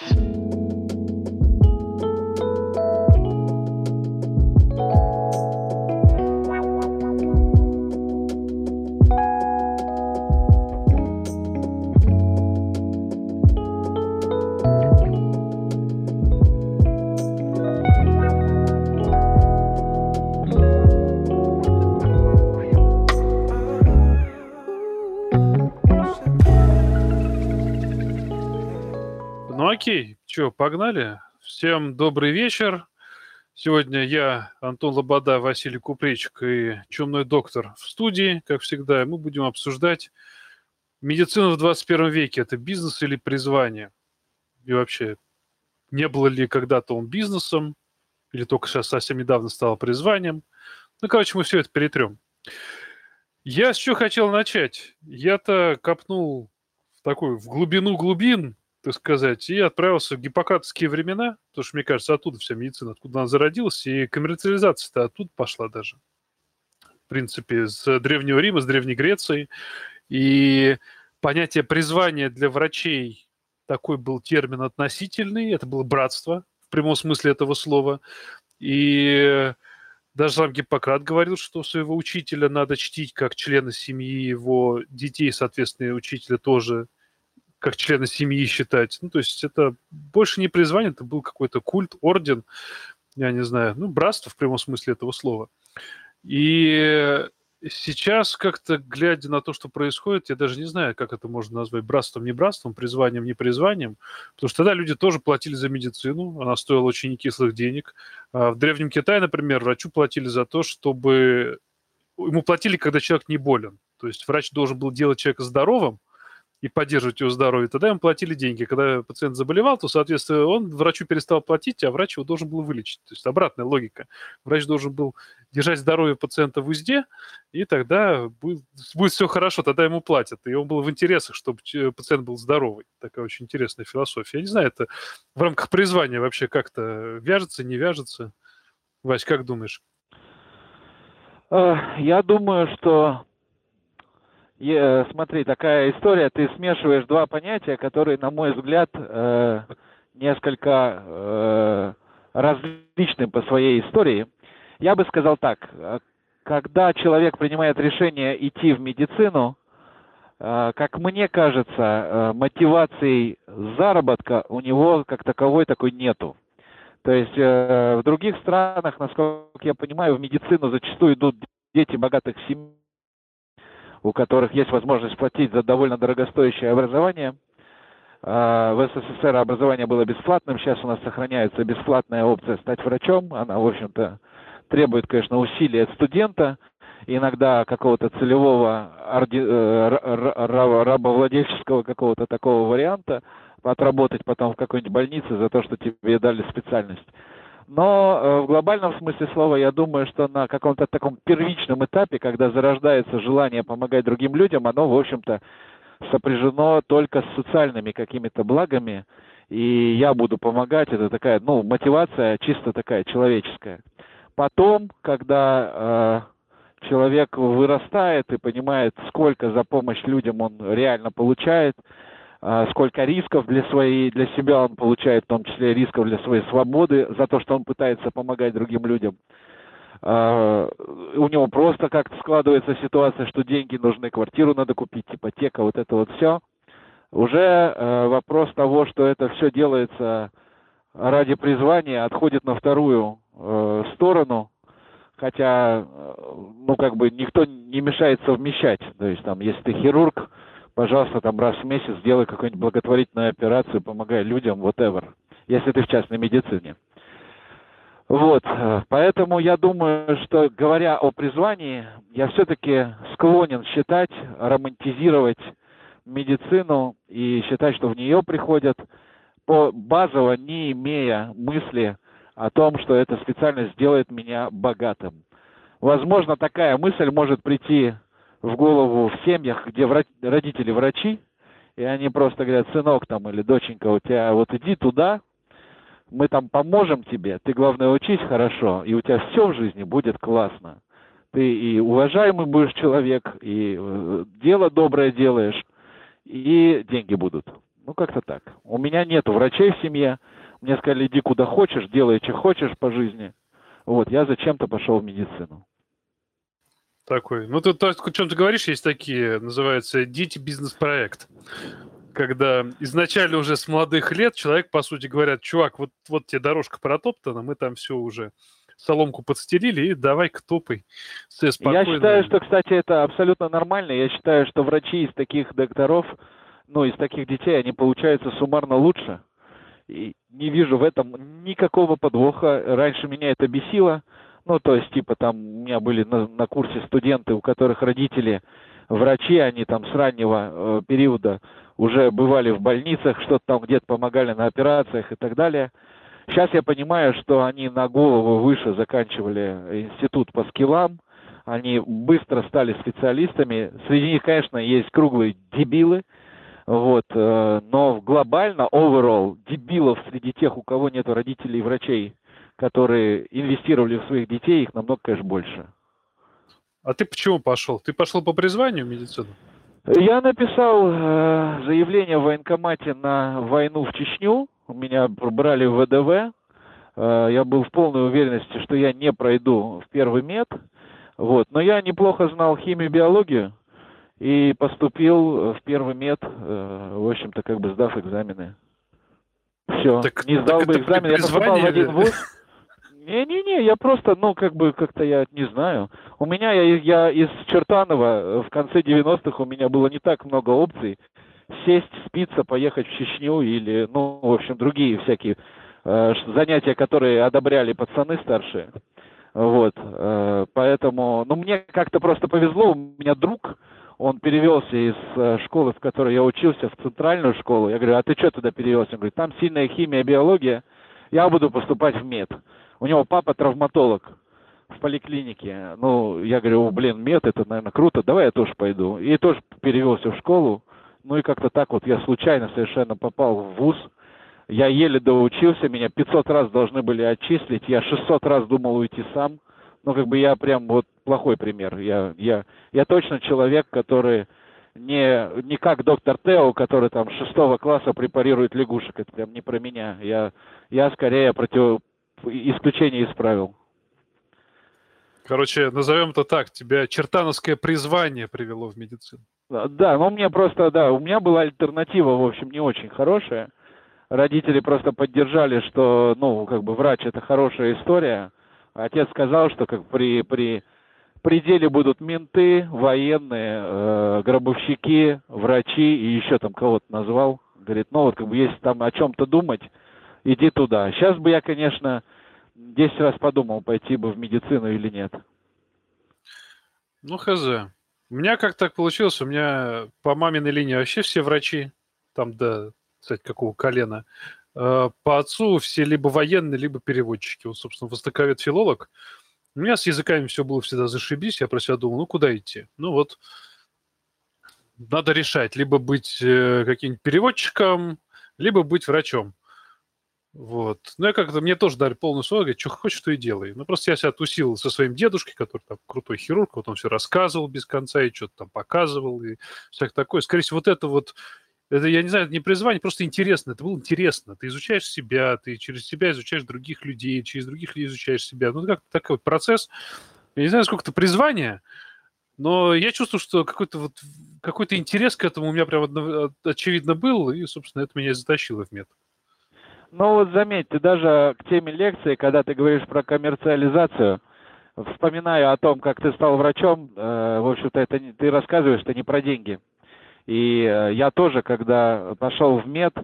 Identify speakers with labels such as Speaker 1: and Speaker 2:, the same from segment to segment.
Speaker 1: Окей, что, погнали? Всем добрый вечер. Сегодня я, Антон Лобода, Василий Купречик и Чумной доктор в студии, как всегда. мы будем обсуждать медицину в 21 веке. Это бизнес или призвание? И вообще, не было ли когда-то он бизнесом, или только сейчас совсем недавно стало призванием? Ну, короче, мы все это перетрем. Я с чего хотел начать? Я-то копнул в такую, в глубину глубин, так сказать, и отправился в гиппократовские времена, потому что, мне кажется, оттуда вся медицина, откуда она зародилась, и коммерциализация-то оттуда пошла даже. В принципе, с Древнего Рима, с Древней Греции. И понятие призвания для врачей такой был термин относительный, это было братство в прямом смысле этого слова. И даже сам Гиппократ говорил, что своего учителя надо чтить как члена семьи, его детей, соответственно, учителя тоже как члена семьи считать. Ну, то есть это больше не призвание, это был какой-то культ, орден, я не знаю, ну, братство в прямом смысле этого слова. И сейчас как-то, глядя на то, что происходит, я даже не знаю, как это можно назвать, братством, не братством, призванием, не призванием, потому что тогда люди тоже платили за медицину, она стоила очень некислых денег. А в Древнем Китае, например, врачу платили за то, чтобы... Ему платили, когда человек не болен. То есть врач должен был делать человека здоровым, и поддерживать его здоровье, тогда ему платили деньги. Когда пациент заболевал, то, соответственно, он врачу перестал платить, а врач его должен был вылечить. То есть обратная логика. Врач должен был держать здоровье пациента в узде, и тогда будет, будет все хорошо, тогда ему платят. И он был в интересах, чтобы пациент был здоровый. Такая очень интересная философия. Я не знаю, это в рамках призвания вообще как-то вяжется, не вяжется. Вась, как думаешь?
Speaker 2: Э, я думаю, что Э, смотри, такая история, ты смешиваешь два понятия, которые, на мой взгляд, э, несколько э, различны по своей истории. Я бы сказал так, когда человек принимает решение идти в медицину, как мне кажется, мотивации заработка у него как таковой такой нету. То есть в других странах, насколько я понимаю, в медицину зачастую идут дети богатых семей, у которых есть возможность платить за довольно дорогостоящее образование. А, в СССР образование было бесплатным, сейчас у нас сохраняется бесплатная опция стать врачом. Она, в общем-то, требует, конечно, усилий от студента, иногда какого-то целевого орди... Э, рабовладельческого какого-то такого варианта, отработать потом в какой-нибудь больнице за то, что тебе дали специальность. Но э, в глобальном смысле слова я думаю, что на каком-то таком первичном этапе, когда зарождается желание помогать другим людям, оно, в общем-то, сопряжено только с социальными какими-то благами, и я буду помогать, это такая, ну, мотивация чисто такая человеческая. Потом, когда э, человек вырастает и понимает, сколько за помощь людям он реально получает, сколько рисков для своей, для себя он получает, в том числе рисков для своей свободы, за то, что он пытается помогать другим людям. А, у него просто как-то складывается ситуация, что деньги нужны, квартиру надо купить, ипотека, вот это вот все. Уже э, вопрос того, что это все делается ради призвания, отходит на вторую э, сторону, хотя, э, ну, как бы никто не мешает совмещать. То есть, там, если ты хирург, пожалуйста, там раз в месяц сделай какую-нибудь благотворительную операцию, помогай людям, whatever, если ты в частной медицине. Вот, поэтому я думаю, что говоря о призвании, я все-таки склонен считать, романтизировать медицину и считать, что в нее приходят по базово не имея мысли о том, что эта специальность сделает меня богатым. Возможно, такая мысль может прийти в голову в семьях, где врач, родители врачи, и они просто говорят, сынок там или доченька, у тебя вот иди туда, мы там поможем тебе, ты главное учись хорошо, и у тебя все в жизни будет классно. Ты и уважаемый будешь человек, и э, дело доброе делаешь, и деньги будут. Ну, как-то так. У меня нету врачей в семье. Мне сказали, иди куда хочешь, делай, что хочешь по жизни. Вот, я зачем-то пошел в медицину.
Speaker 1: Такой. Ну, ты то, о чем ты говоришь, есть такие, называются дети бизнес-проект. Когда изначально уже с молодых лет человек, по сути, говорят, чувак, вот, вот тебе дорожка протоптана, мы там все уже соломку подстелили, и давай-ка топай.
Speaker 2: Я считаю, что, кстати, это абсолютно нормально. Я считаю, что врачи из таких докторов, ну, из таких детей, они получаются суммарно лучше. И не вижу в этом никакого подвоха. Раньше меня это бесило. Ну, то есть, типа, там у меня были на, на курсе студенты, у которых родители врачи, они там с раннего э, периода уже бывали в больницах, что-то там где-то помогали на операциях и так далее. Сейчас я понимаю, что они на голову выше заканчивали институт по скиллам, они быстро стали специалистами. Среди них, конечно, есть круглые дебилы, вот, э, но глобально, overall, дебилов среди тех, у кого нет родителей и врачей, которые инвестировали в своих детей, их намного, конечно, больше.
Speaker 1: А ты почему пошел? Ты пошел по призванию в медицину?
Speaker 2: Я написал э, заявление в военкомате на войну в Чечню. Меня брали в ВДВ. Э, я был в полной уверенности, что я не пройду в первый мед. Вот. Но я неплохо знал химию, биологию и поступил в первый мед, э, в общем-то, как бы сдав экзамены. Все. Так, не сдал так бы экзамен, я поступал в один вуз. Не-не-не, я просто, ну, как бы, как-то я не знаю. У меня, я, я из Чертанова в конце 90-х у меня было не так много опций. Сесть, спиться, поехать в Чечню или, ну, в общем, другие всякие э, занятия, которые одобряли пацаны старшие. Вот, э, поэтому, ну, мне как-то просто повезло, у меня друг, он перевелся из э, школы, в которой я учился, в центральную школу. Я говорю, а ты что туда перевелся? Он говорит, там сильная химия, биология, я буду поступать в мед. У него папа травматолог в поликлинике. Ну, я говорю, блин, мед, это, наверное, круто, давай я тоже пойду. И тоже перевелся в школу. Ну и как-то так вот я случайно совершенно попал в ВУЗ. Я еле доучился, меня 500 раз должны были отчислить, я 600 раз думал уйти сам. Ну, как бы я прям вот плохой пример. Я, я, я точно человек, который не, не как доктор Тео, который там шестого класса препарирует лягушек. Это прям не про меня. Я, я скорее против, исключение из правил.
Speaker 1: Короче, назовем это так, тебя чертановское призвание привело в медицину.
Speaker 2: Да, ну мне просто, да, у меня была альтернатива, в общем, не очень хорошая. Родители просто поддержали, что, ну, как бы врач это хорошая история. Отец сказал, что как при, при пределе будут менты, военные, э, гробовщики, врачи и еще там кого-то назвал. Говорит, ну вот как бы если там о чем-то думать, иди туда. Сейчас бы я, конечно, 10 раз подумал, пойти бы в медицину или нет.
Speaker 1: Ну, хз. У меня как так получилось, у меня по маминой линии вообще все врачи, там до, кстати, какого колена. Э, по отцу все либо военные, либо переводчики. Вот, собственно, востоковед-филолог. У меня с языками все было всегда зашибись. Я про себя думал, ну, куда идти? Ну, вот, надо решать. Либо быть э, каким-нибудь переводчиком, либо быть врачом. Вот. Ну, я как-то, мне тоже дали полную свободу, говорит, что хочешь, то и делай. Ну, просто я себя тусил со своим дедушкой, который там крутой хирург, вот он все рассказывал без конца и что-то там показывал и всякое такое. Скорее всего, вот это вот, это, я не знаю, это не призвание, просто интересно. Это было интересно. Ты изучаешь себя, ты через себя изучаешь других людей, через других людей изучаешь себя. Ну, как такой вот процесс. Я не знаю, сколько это призвание, но я чувствую, что какой-то вот какой-то интерес к этому у меня прям очевидно был, и, собственно, это меня затащило в метод.
Speaker 2: Ну вот заметьте, даже к теме лекции, когда ты говоришь про коммерциализацию, вспоминаю о том, как ты стал врачом, э, в общем-то, это не, ты рассказываешь, что не про деньги. И э, я тоже, когда пошел в мед,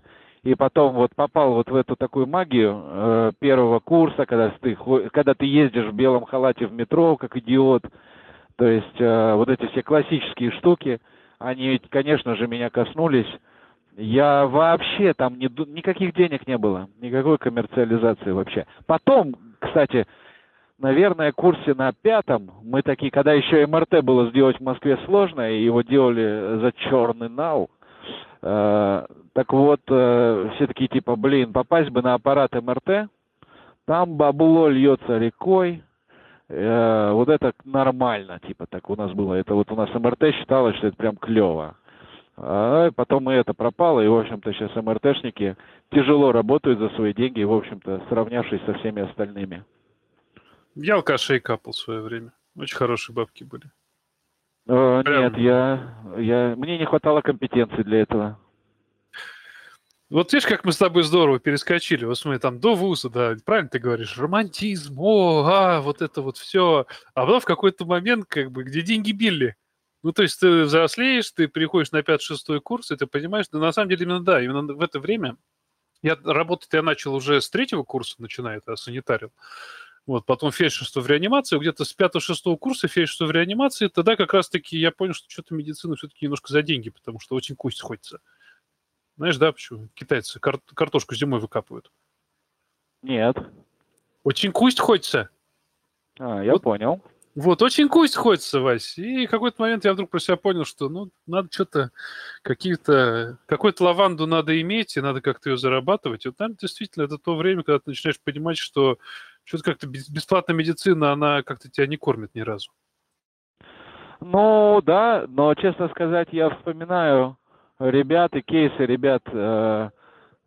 Speaker 2: и потом вот попал вот в эту такую магию э, первого курса, когда ты, когда ты ездишь в белом халате в метро, как идиот, то есть э, вот эти все классические штуки, они ведь, конечно же, меня коснулись. Я вообще там не, никаких денег не было, никакой коммерциализации вообще. Потом, кстати, наверное, курсе на пятом мы такие, когда еще МРТ было сделать в Москве сложно, и его делали за черный нал, э, так вот, э, все такие типа, блин, попасть бы на аппарат МРТ, там бабло льется рекой, э, вот это нормально, типа так у нас было. Это вот у нас МРТ считалось, что это прям клево. А потом и это пропало, и, в общем-то, сейчас МРТшники тяжело работают за свои деньги, в общем-то, сравнявшись со всеми остальными.
Speaker 1: Я алкашей капал в свое время. Очень хорошие бабки были.
Speaker 2: Э, Прям... Нет, я, я, мне не хватало компетенции для этого.
Speaker 1: Вот видишь, как мы с тобой здорово перескочили. Вот смотри, там до вуза, да, правильно ты говоришь, романтизм, о, а, вот это вот все. А потом в какой-то момент, как бы, где деньги били. Ну, то есть ты взрослеешь, ты приходишь на 5-6 курс, и ты понимаешь, да на самом деле именно да, именно в это время я работать я начал уже с третьего курса, начиная, это санитарил. Вот, потом фельдшерство в реанимации, где-то с 5-6 курса фельдшерство в реанимации, тогда как раз-таки я понял, что что-то медицина все-таки немножко за деньги, потому что очень кусть хочется. Знаешь, да, почему? Китайцы кар- картошку зимой выкапывают.
Speaker 2: Нет.
Speaker 1: Очень кусть хочется.
Speaker 2: А, я вот, понял.
Speaker 1: Вот, очень кусть хочется, Вась. И в какой-то момент я вдруг про себя понял, что, ну, надо что-то, какие-то, какую-то лаванду надо иметь, и надо как-то ее зарабатывать. И вот там действительно это то время, когда ты начинаешь понимать, что что-то как-то бесплатная медицина, она как-то тебя не кормит ни разу.
Speaker 2: Ну, да, но, честно сказать, я вспоминаю ребят и кейсы ребят, э,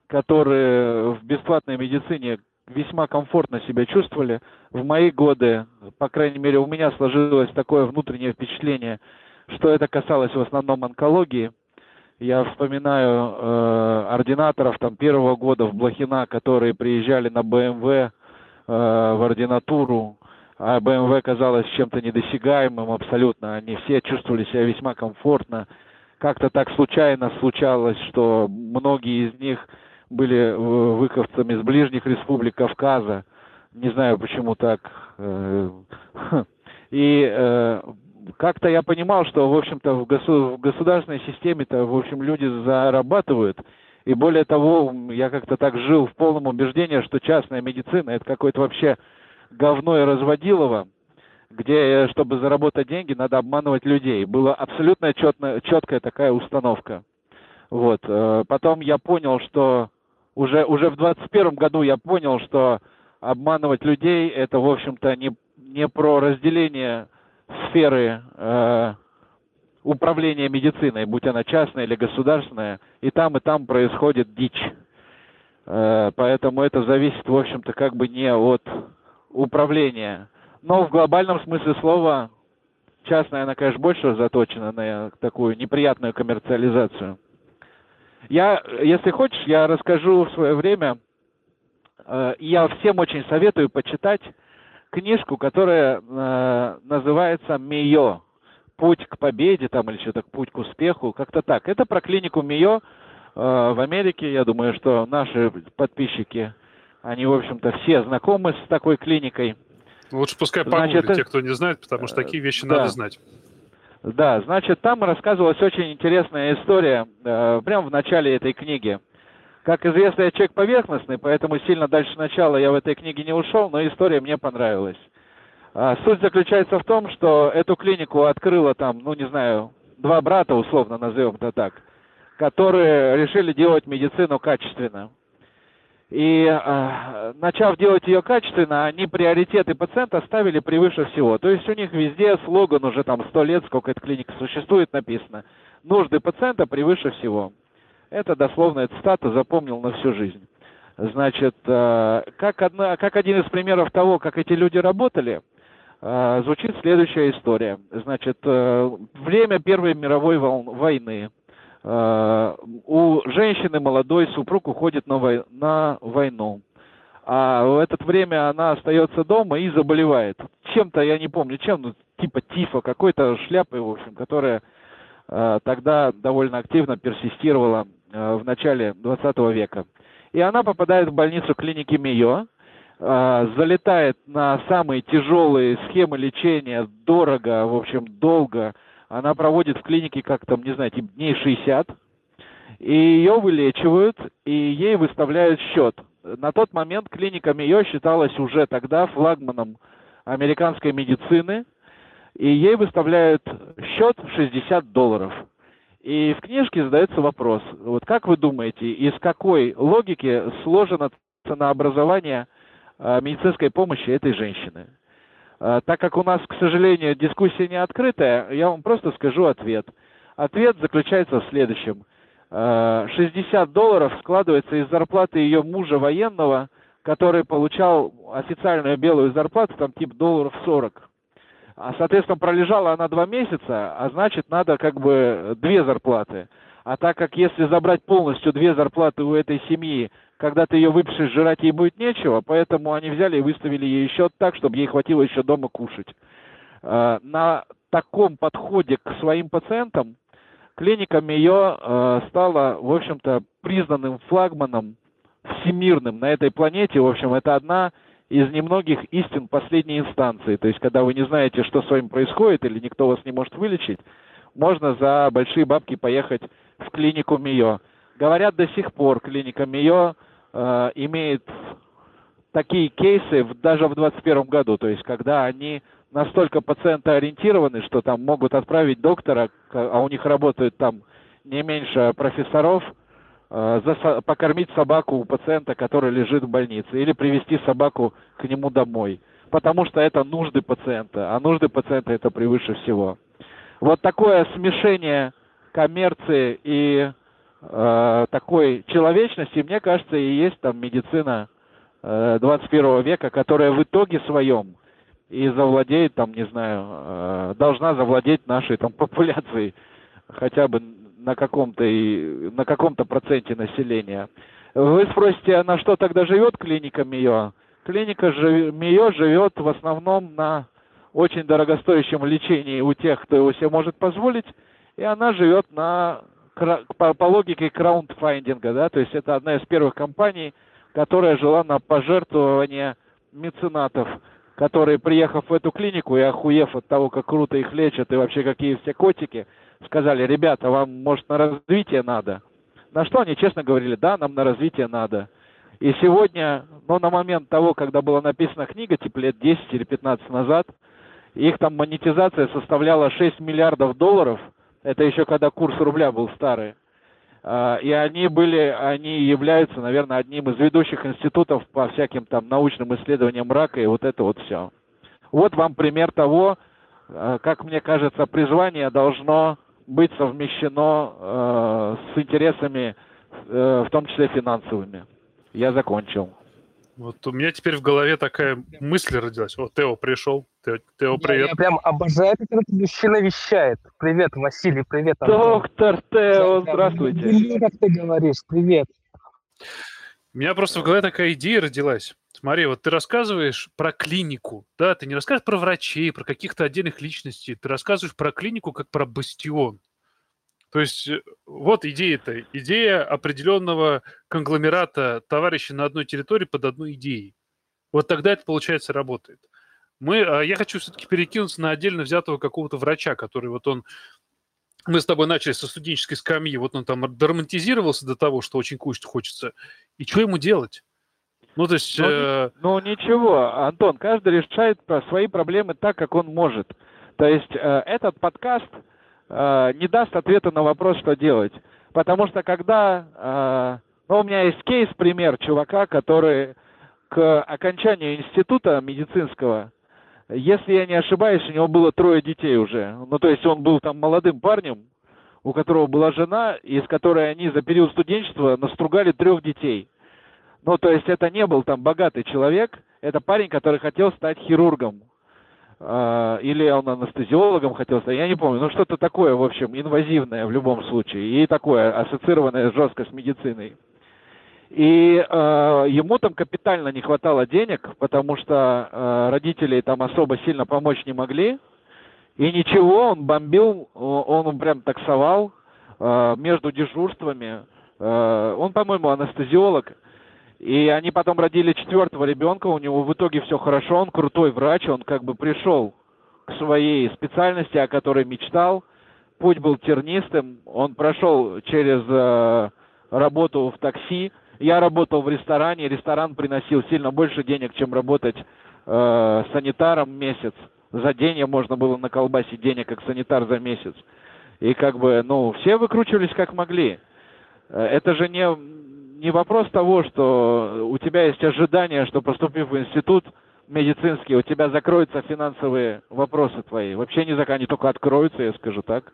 Speaker 2: которые в бесплатной медицине весьма комфортно себя чувствовали. В мои годы, по крайней мере, у меня сложилось такое внутреннее впечатление, что это касалось в основном онкологии. Я вспоминаю э, ординаторов там первого года в Блохина, которые приезжали на БМВ в ординатуру, а БМВ казалось чем-то недосягаемым абсолютно. Они все чувствовали себя весьма комфортно как-то так случайно случалось, что многие из них были э, выходцами из ближних республик Кавказа. Не знаю, почему так. Э, и э, как-то я понимал, что, в общем-то, в государственной системе-то, в общем, люди зарабатывают. И более того, я как-то так жил в полном убеждении, что частная медицина – это какое-то вообще говно и разводилово где, чтобы заработать деньги, надо обманывать людей. Была абсолютно четная, четкая такая установка. Вот. Э, потом я понял, что уже, уже в 21 году я понял, что обманывать людей это, в общем-то, не, не про разделение сферы э, управления медициной, будь она частная или государственная, и там, и там происходит дичь. Э, поэтому это зависит, в общем-то, как бы не от управления но в глобальном смысле слова частная, она, конечно, больше заточена на такую неприятную коммерциализацию. Я, если хочешь, я расскажу в свое время, э, я всем очень советую почитать книжку, которая э, называется «Мио». «Путь к победе» там или что-то «Путь к успеху», как-то так. Это про клинику МИО э, в Америке. Я думаю, что наши подписчики, они, в общем-то, все знакомы с такой клиникой.
Speaker 1: Лучше пускай погуглят те, кто не знает, потому что такие вещи да. надо знать.
Speaker 2: Да, значит, там рассказывалась очень интересная история э, прямо в начале этой книги. Как известно, я человек поверхностный, поэтому сильно дальше начала я в этой книге не ушел, но история мне понравилась. А, суть заключается в том, что эту клинику открыло там, ну не знаю, два брата, условно назовем это так, которые решили делать медицину качественно. И э, начав делать ее качественно, они приоритеты пациента ставили превыше всего. То есть у них везде слоган уже там сто лет, сколько эта клиника существует, написано. Нужды пациента превыше всего. Это дословная цитата, запомнил на всю жизнь. Значит, э, как, одна, как один из примеров того, как эти люди работали, звучит следующая история. Значит, э, время Первой мировой войны – Э, у женщины молодой супруг уходит на, вой... на войну. А в это время она остается дома и заболевает. Чем-то, я не помню, чем, ну, типа тифа, какой-то шляпой, в общем, которая э, тогда довольно активно персистировала э, в начале 20 века. И она попадает в больницу клиники Мио, э, залетает на самые тяжелые схемы лечения, дорого, в общем, долго, она проводит в клинике как там, не знаю, типа дней 60, и ее вылечивают, и ей выставляют счет. На тот момент клиника МИО считалась уже тогда флагманом американской медицины, и ей выставляют счет 60 долларов. И в книжке задается вопрос, вот как вы думаете, из какой логики сложено ценообразование медицинской помощи этой женщины? А, так как у нас, к сожалению, дискуссия не открытая, я вам просто скажу ответ. Ответ заключается в следующем. 60 долларов складывается из зарплаты ее мужа военного, который получал официальную белую зарплату, там типа долларов 40. А, соответственно, пролежала она два месяца, а значит, надо как бы две зарплаты. А так как если забрать полностью две зарплаты у этой семьи, когда ты ее выпишешь, жрать ей будет нечего, поэтому они взяли и выставили ей счет так, чтобы ей хватило еще дома кушать. А, на таком подходе к своим пациентам клиника МИО э, стала, в общем-то, признанным флагманом всемирным на этой планете. В общем, это одна из немногих истин последней инстанции. То есть, когда вы не знаете, что с вами происходит, или никто вас не может вылечить, можно за большие бабки поехать в клинику МИО. Говорят, до сих пор клиника МИО э, имеет такие кейсы в, даже в 2021 году, то есть когда они настолько пациентоориентированы, что там могут отправить доктора, а у них работают там не меньше профессоров, э, за, покормить собаку у пациента, который лежит в больнице, или привести собаку к нему домой. Потому что это нужды пациента, а нужды пациента это превыше всего. Вот такое смешение коммерции и э, такой человечности, мне кажется, и есть там медицина э, 21 века, которая в итоге своем и завладеет там, не знаю, э, должна завладеть нашей там популяцией хотя бы на каком-то и на каком-то проценте населения. Вы спросите, а на что тогда живет клиника МИО? Клиника МИО живет в основном на очень дорогостоящем лечении у тех, кто его себе может позволить, и она живет на по, по логике краундфандинга, да, то есть это одна из первых компаний, которая жила на пожертвования меценатов которые, приехав в эту клинику и охуев от того, как круто их лечат и вообще какие все котики, сказали, ребята, вам, может, на развитие надо? На что они честно говорили, да, нам на развитие надо. И сегодня, ну, на момент того, когда была написана книга, типа лет 10 или 15 назад, их там монетизация составляла 6 миллиардов долларов, это еще когда курс рубля был старый. А, и они были, они являются, наверное, одним из ведущих институтов по всяким там научным исследованиям рака и вот это вот все. Вот вам пример того, а, как мне кажется, призвание должно быть совмещено э, с интересами, э, в том числе финансовыми. Я закончил.
Speaker 1: Вот у меня теперь в голове такая мысль родилась. Вот Тео пришел. Тео, Тео привет.
Speaker 3: Я, я прям обожаю, этот мужчина вещает. Привет, Василий, привет.
Speaker 2: Антон. Доктор Тео, здравствуйте.
Speaker 3: Привет, как ты говоришь, привет.
Speaker 1: У меня просто в голове такая идея родилась. Смотри, вот ты рассказываешь про клинику, да, ты не рассказываешь про врачей, про каких-то отдельных личностей, ты рассказываешь про клинику как про бастион. То есть э, вот идея-то, идея определенного конгломерата товарищей на одной территории под одной идеей. Вот тогда это, получается, работает. Мы, а я хочу все-таки перекинуться на отдельно взятого какого-то врача, который вот он мы с тобой начали со студенческой скамьи, вот он там доромантизировался до того, что очень кушать хочется. И что ему делать?
Speaker 2: Ну, то есть... Ну, э... ну, ничего, Антон, каждый решает свои проблемы так, как он может. То есть э, этот подкаст, не даст ответа на вопрос, что делать. Потому что когда... Э, ну, у меня есть кейс, пример чувака, который к окончанию института медицинского, если я не ошибаюсь, у него было трое детей уже. Ну, то есть он был там молодым парнем, у которого была жена, из которой они за период студенчества настругали трех детей. Ну, то есть это не был там богатый человек, это парень, который хотел стать хирургом. А, или он анестезиологом хотел стать, я не помню, ну что-то такое, в общем, инвазивное в любом случае, и такое, ассоциированное жестко с медициной. И э, ему там капитально не хватало денег, потому что э, родители там особо сильно помочь не могли. И ничего, он бомбил, он прям таксовал э, между дежурствами. Э, он, по-моему, анестезиолог. И они потом родили четвертого ребенка, у него в итоге все хорошо, он крутой врач, он как бы пришел к своей специальности, о которой мечтал. Путь был тернистым, он прошел через э, работу в такси. Я работал в ресторане, ресторан приносил сильно больше денег, чем работать э, санитаром месяц. За день я можно было наколбасить денег, как санитар за месяц. И как бы, ну, все выкручивались как могли. Э, это же не не вопрос того, что у тебя есть ожидание, что поступив в институт медицинский, у тебя закроются финансовые вопросы твои. Вообще не закроются, они только откроются, я скажу так.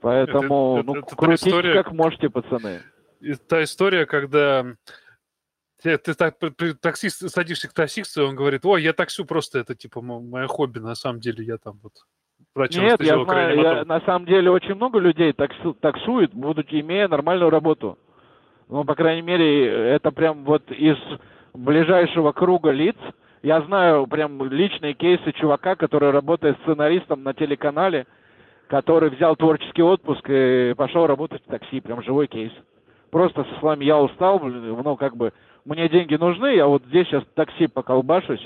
Speaker 2: Поэтому,
Speaker 1: Это-
Speaker 2: ну,
Speaker 1: это-
Speaker 2: крутите
Speaker 1: история-
Speaker 2: как можете, пацаны.
Speaker 1: И та история, когда ты, ты так, таксист, садишься к таксисту, и он говорит, ой, я таксю просто, это типа мо- мое хобби, на самом деле я там вот врач
Speaker 2: Нет, я знаю, я-
Speaker 1: реаниматолог».
Speaker 2: на самом деле очень много людей таксу- таксует, будучи имея нормальную работу. Ну, по крайней мере, это прям вот из ближайшего круга лиц. Я знаю прям личные кейсы чувака, который работает сценаристом на телеканале, который взял творческий отпуск и пошел работать в такси. Прям живой кейс. Просто с вами я устал, блин, ну, как бы, мне деньги нужны, я вот здесь сейчас в такси поколбашусь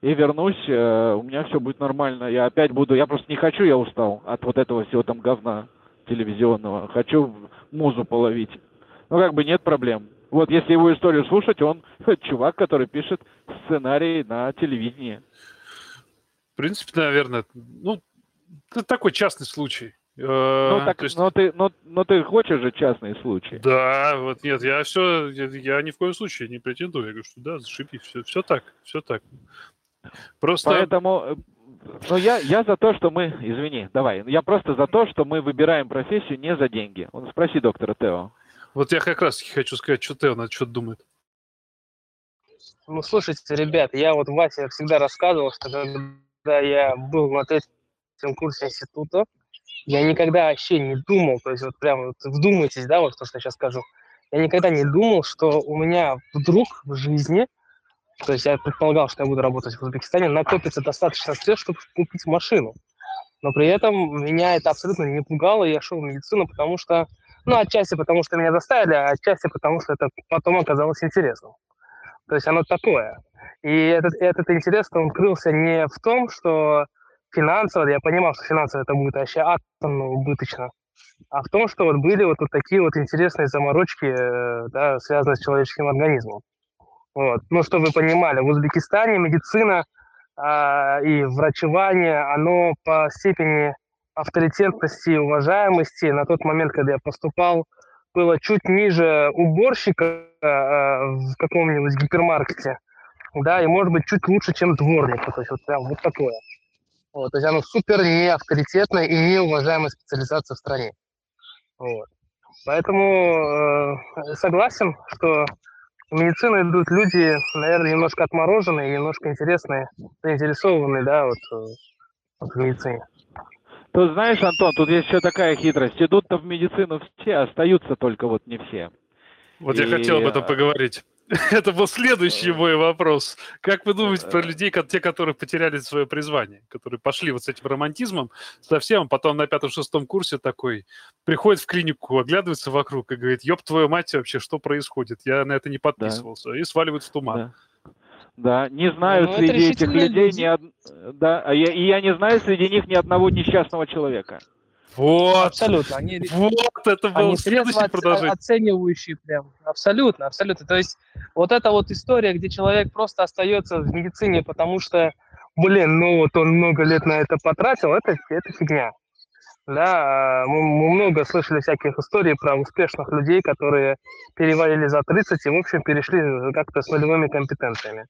Speaker 2: и вернусь, э, у меня все будет нормально. Я опять буду, я просто не хочу, я устал от вот этого всего там говна телевизионного. Хочу музу половить. Ну, как бы нет проблем. Вот если его историю слушать, он чувак, который пишет сценарии на телевидении.
Speaker 1: В принципе, наверное, ну, это такой частный случай.
Speaker 2: Ну,
Speaker 1: Э,
Speaker 2: так,
Speaker 1: то есть-
Speaker 2: но ты, но, но ты хочешь же частные случаи.
Speaker 1: Да, вот нет, я все, я, я ни в коем случае не претендую. Я говорю, что да, зашибись, все, все так, все так. Просто
Speaker 2: Поэтому, э, ну, я, я за то, что мы, извини, давай, я просто за то, что мы выбираем профессию не за деньги. Он спроси доктора Тео.
Speaker 1: Вот я как раз хочу сказать, что Тео на что думает.
Speaker 3: Ну, слушайте, ребят, я вот Вася всегда рассказывал, что когда я был на третьем курсе института, я никогда вообще не думал, то есть вот прям вот вдумайтесь, да, вот то, что я сейчас скажу, я никогда не думал, что у меня вдруг в жизни, то есть я предполагал, что я буду работать в Узбекистане, накопится достаточно средств, чтобы купить машину. Но при этом меня это абсолютно не пугало, я шел в медицину, потому что, ну, отчасти потому, что меня заставили, а отчасти потому, что это потом оказалось интересным. То есть оно такое. И этот, этот интерес, он крылся не в том, что финансово, я понимал, что финансово это будет вообще атомно убыточно, а в том, что вот были вот, вот такие вот интересные заморочки, э, да, связанные с человеческим организмом. Вот. Ну, чтобы вы понимали, в Узбекистане медицина а, и врачевание, оно по степени авторитетности и уважаемости на тот момент, когда я поступал, было чуть ниже уборщика э, в каком-нибудь гипермаркете, да, и может быть чуть лучше, чем дворника, то есть вот прям вот такое. Вот, то есть оно супер не авторитетная и неуважаемая специализация в стране. Вот. Поэтому э, согласен, что в медицину идут люди, наверное, немножко отмороженные, немножко интересные, заинтересованные, да, вот, э, вот в медицине.
Speaker 2: Тут знаешь, Антон, тут есть еще такая хитрость. Идут-то в медицину все, остаются только вот не все.
Speaker 1: Вот я
Speaker 2: И,
Speaker 1: хотел об этом
Speaker 2: а,
Speaker 1: поговорить. Это был следующий
Speaker 2: э,
Speaker 1: мой вопрос. Как вы думаете про
Speaker 2: э,
Speaker 1: людей, те, которые потеряли свое призвание, которые пошли вот с этим романтизмом совсем, а потом на пятом-шестом курсе такой приходит в клинику, оглядывается вокруг и говорит, ёб твою мать вообще, что происходит? Я на это не подписывался. И сваливает в туман.
Speaker 2: Да. Да, не знаю
Speaker 3: Ну,
Speaker 2: среди этих людей
Speaker 3: люди.
Speaker 2: ни од- да, а я, и я не знаю среди них ни одного несчастного человека.
Speaker 1: Вот,
Speaker 3: Абсолютно. Они,
Speaker 1: вот это был
Speaker 3: они
Speaker 1: следующий
Speaker 3: оц-
Speaker 1: продолжение.
Speaker 3: оценивающие прям. Абсолютно, абсолютно. То есть вот эта вот история, где человек просто остается в медицине, потому что, блин, ну вот он много лет на это потратил, это, это фигня. Да, а мы, много слышали всяких историй про успешных людей, которые перевалили за 30 и, в общем, перешли как-то с нулевыми компетенциями.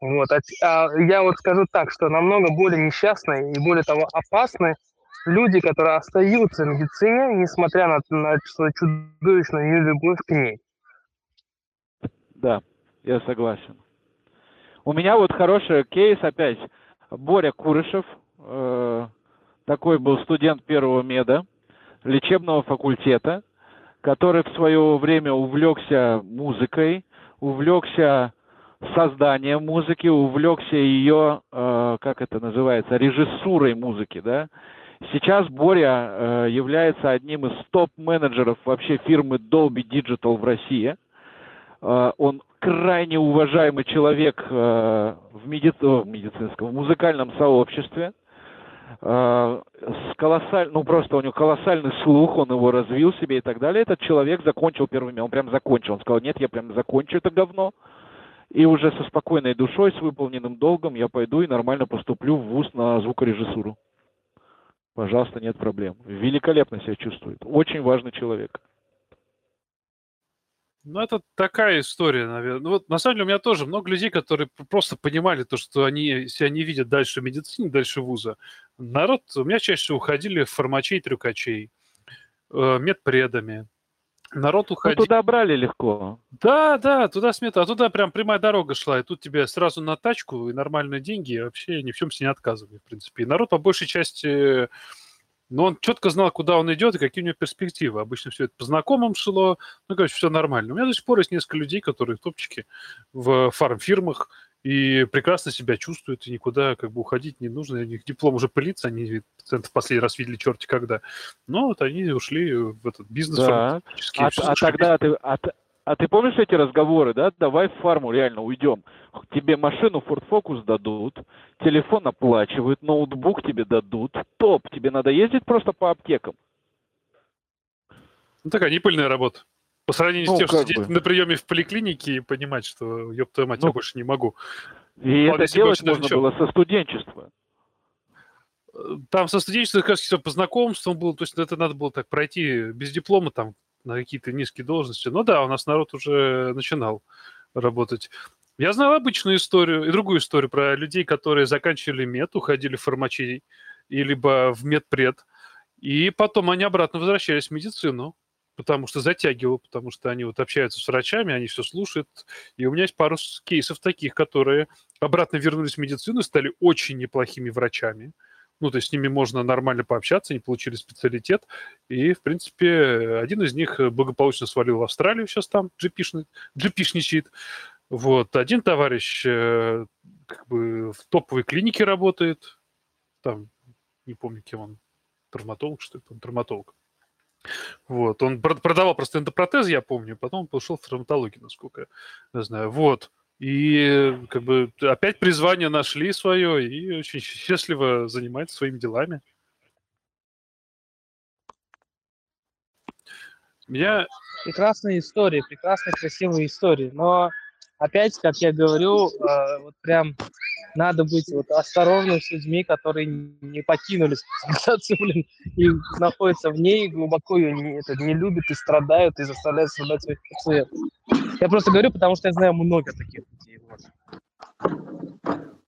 Speaker 3: Вот. А, а я вот скажу так, что намного более несчастные и, более того, опасны люди, которые остаются в медицине, несмотря на, на свою чудовищную нелюбовь к ней.
Speaker 2: Да, я согласен. У меня вот хороший кейс опять. Боря Курышев, э, такой был студент первого меда, лечебного факультета, который в свое время увлекся музыкой, увлекся созданием музыки, увлекся ее, э, как это называется, режиссурой музыки, да. Сейчас Боря э, является одним из топ-менеджеров вообще фирмы Dolby Digital в России. Э, он крайне уважаемый человек э, в, меди- о, в медицинском, в музыкальном сообществе. Э, С колоссаль... Ну, просто у него колоссальный слух, он его развил себе и так далее. Этот человек закончил первыми, он прям закончил. Он сказал, нет, я прям закончу это говно. И уже со спокойной душой, с выполненным долгом я пойду и нормально поступлю в ВУЗ на звукорежиссуру. Пожалуйста, нет проблем. Великолепно себя чувствует. Очень важный человек.
Speaker 1: Ну, это такая история, наверное. Ну, вот, на самом деле, у меня тоже много людей, которые просто понимали то, что они себя не видят дальше медицины, дальше вуза. Народ, у меня чаще всего уходили в фармачей, трюкачей. э, медпредами. Народ уходил.
Speaker 2: Ну, туда брали легко.
Speaker 1: Да, да, туда смета. А туда прям прямая дорога шла. И тут тебе сразу на тачку и нормальные деньги. И вообще ни в чем себе не отказывали, в принципе. И народ по большей части но он четко знал, куда он идет и какие у него перспективы. Обычно все это по знакомым шло. Ну, короче, все нормально. У меня до сих пор есть несколько людей, которые топчики в фармфирмах и прекрасно себя чувствуют, и никуда как бы уходить не нужно. У них диплом уже пылится, они пациентов последний раз видели черти когда. Но вот они ушли в этот бизнес.
Speaker 2: Да. А, а тогда ты, а, а ты помнишь эти разговоры, да? Давай в фарму реально уйдем. Тебе машину Ford Focus дадут, телефон оплачивают, ноутбук тебе дадут, топ. Тебе надо ездить просто по аптекам.
Speaker 1: Ну, такая непыльная работа. По сравнению ну, с тем, что сидеть бы. на приеме в поликлинике и понимать, что, ёб твою мать, ну, я больше не могу.
Speaker 2: И Ладно, это делать можно ничего. было со студенчества.
Speaker 1: Там со студенчества, кажется, все по знакомствам было, то есть это надо было так пройти без диплома там на какие-то низкие должности. Ну да, у нас народ уже начинал работать. Я знал обычную историю и другую историю про людей, которые заканчивали мед, уходили в фармачей и либо в медпред, и потом они обратно возвращались в медицину, потому что затягивал, потому что они вот общаются с врачами, они все слушают. И у меня есть пару кейсов таких, которые обратно вернулись в медицину стали очень неплохими врачами. Ну, то есть с ними можно нормально пообщаться, они получили специалитет. И, в принципе, один из них благополучно свалил в Австралию, сейчас там джипишни, джипишничает. Вот. Один товарищ э, как бы в топовой клинике работает. Там, не помню, кем он, травматолог, что это, он травматолог. Вот. Он продавал просто эндопротез, я помню, потом он пошел в травматологию, насколько я знаю. Вот. И как бы опять призвание нашли свое и очень счастливо занимается своими делами.
Speaker 3: Меня... Прекрасные истории, прекрасные, красивые истории. Но опять, как я говорю, э, вот прям надо быть вот осторожным с людьми, которые не покинули специализацию, блин, и находятся в ней, глубоко ее не, это, не любят и страдают, и заставляют страдать своих пациентов. Я просто говорю, потому что я знаю много таких людей. Вот.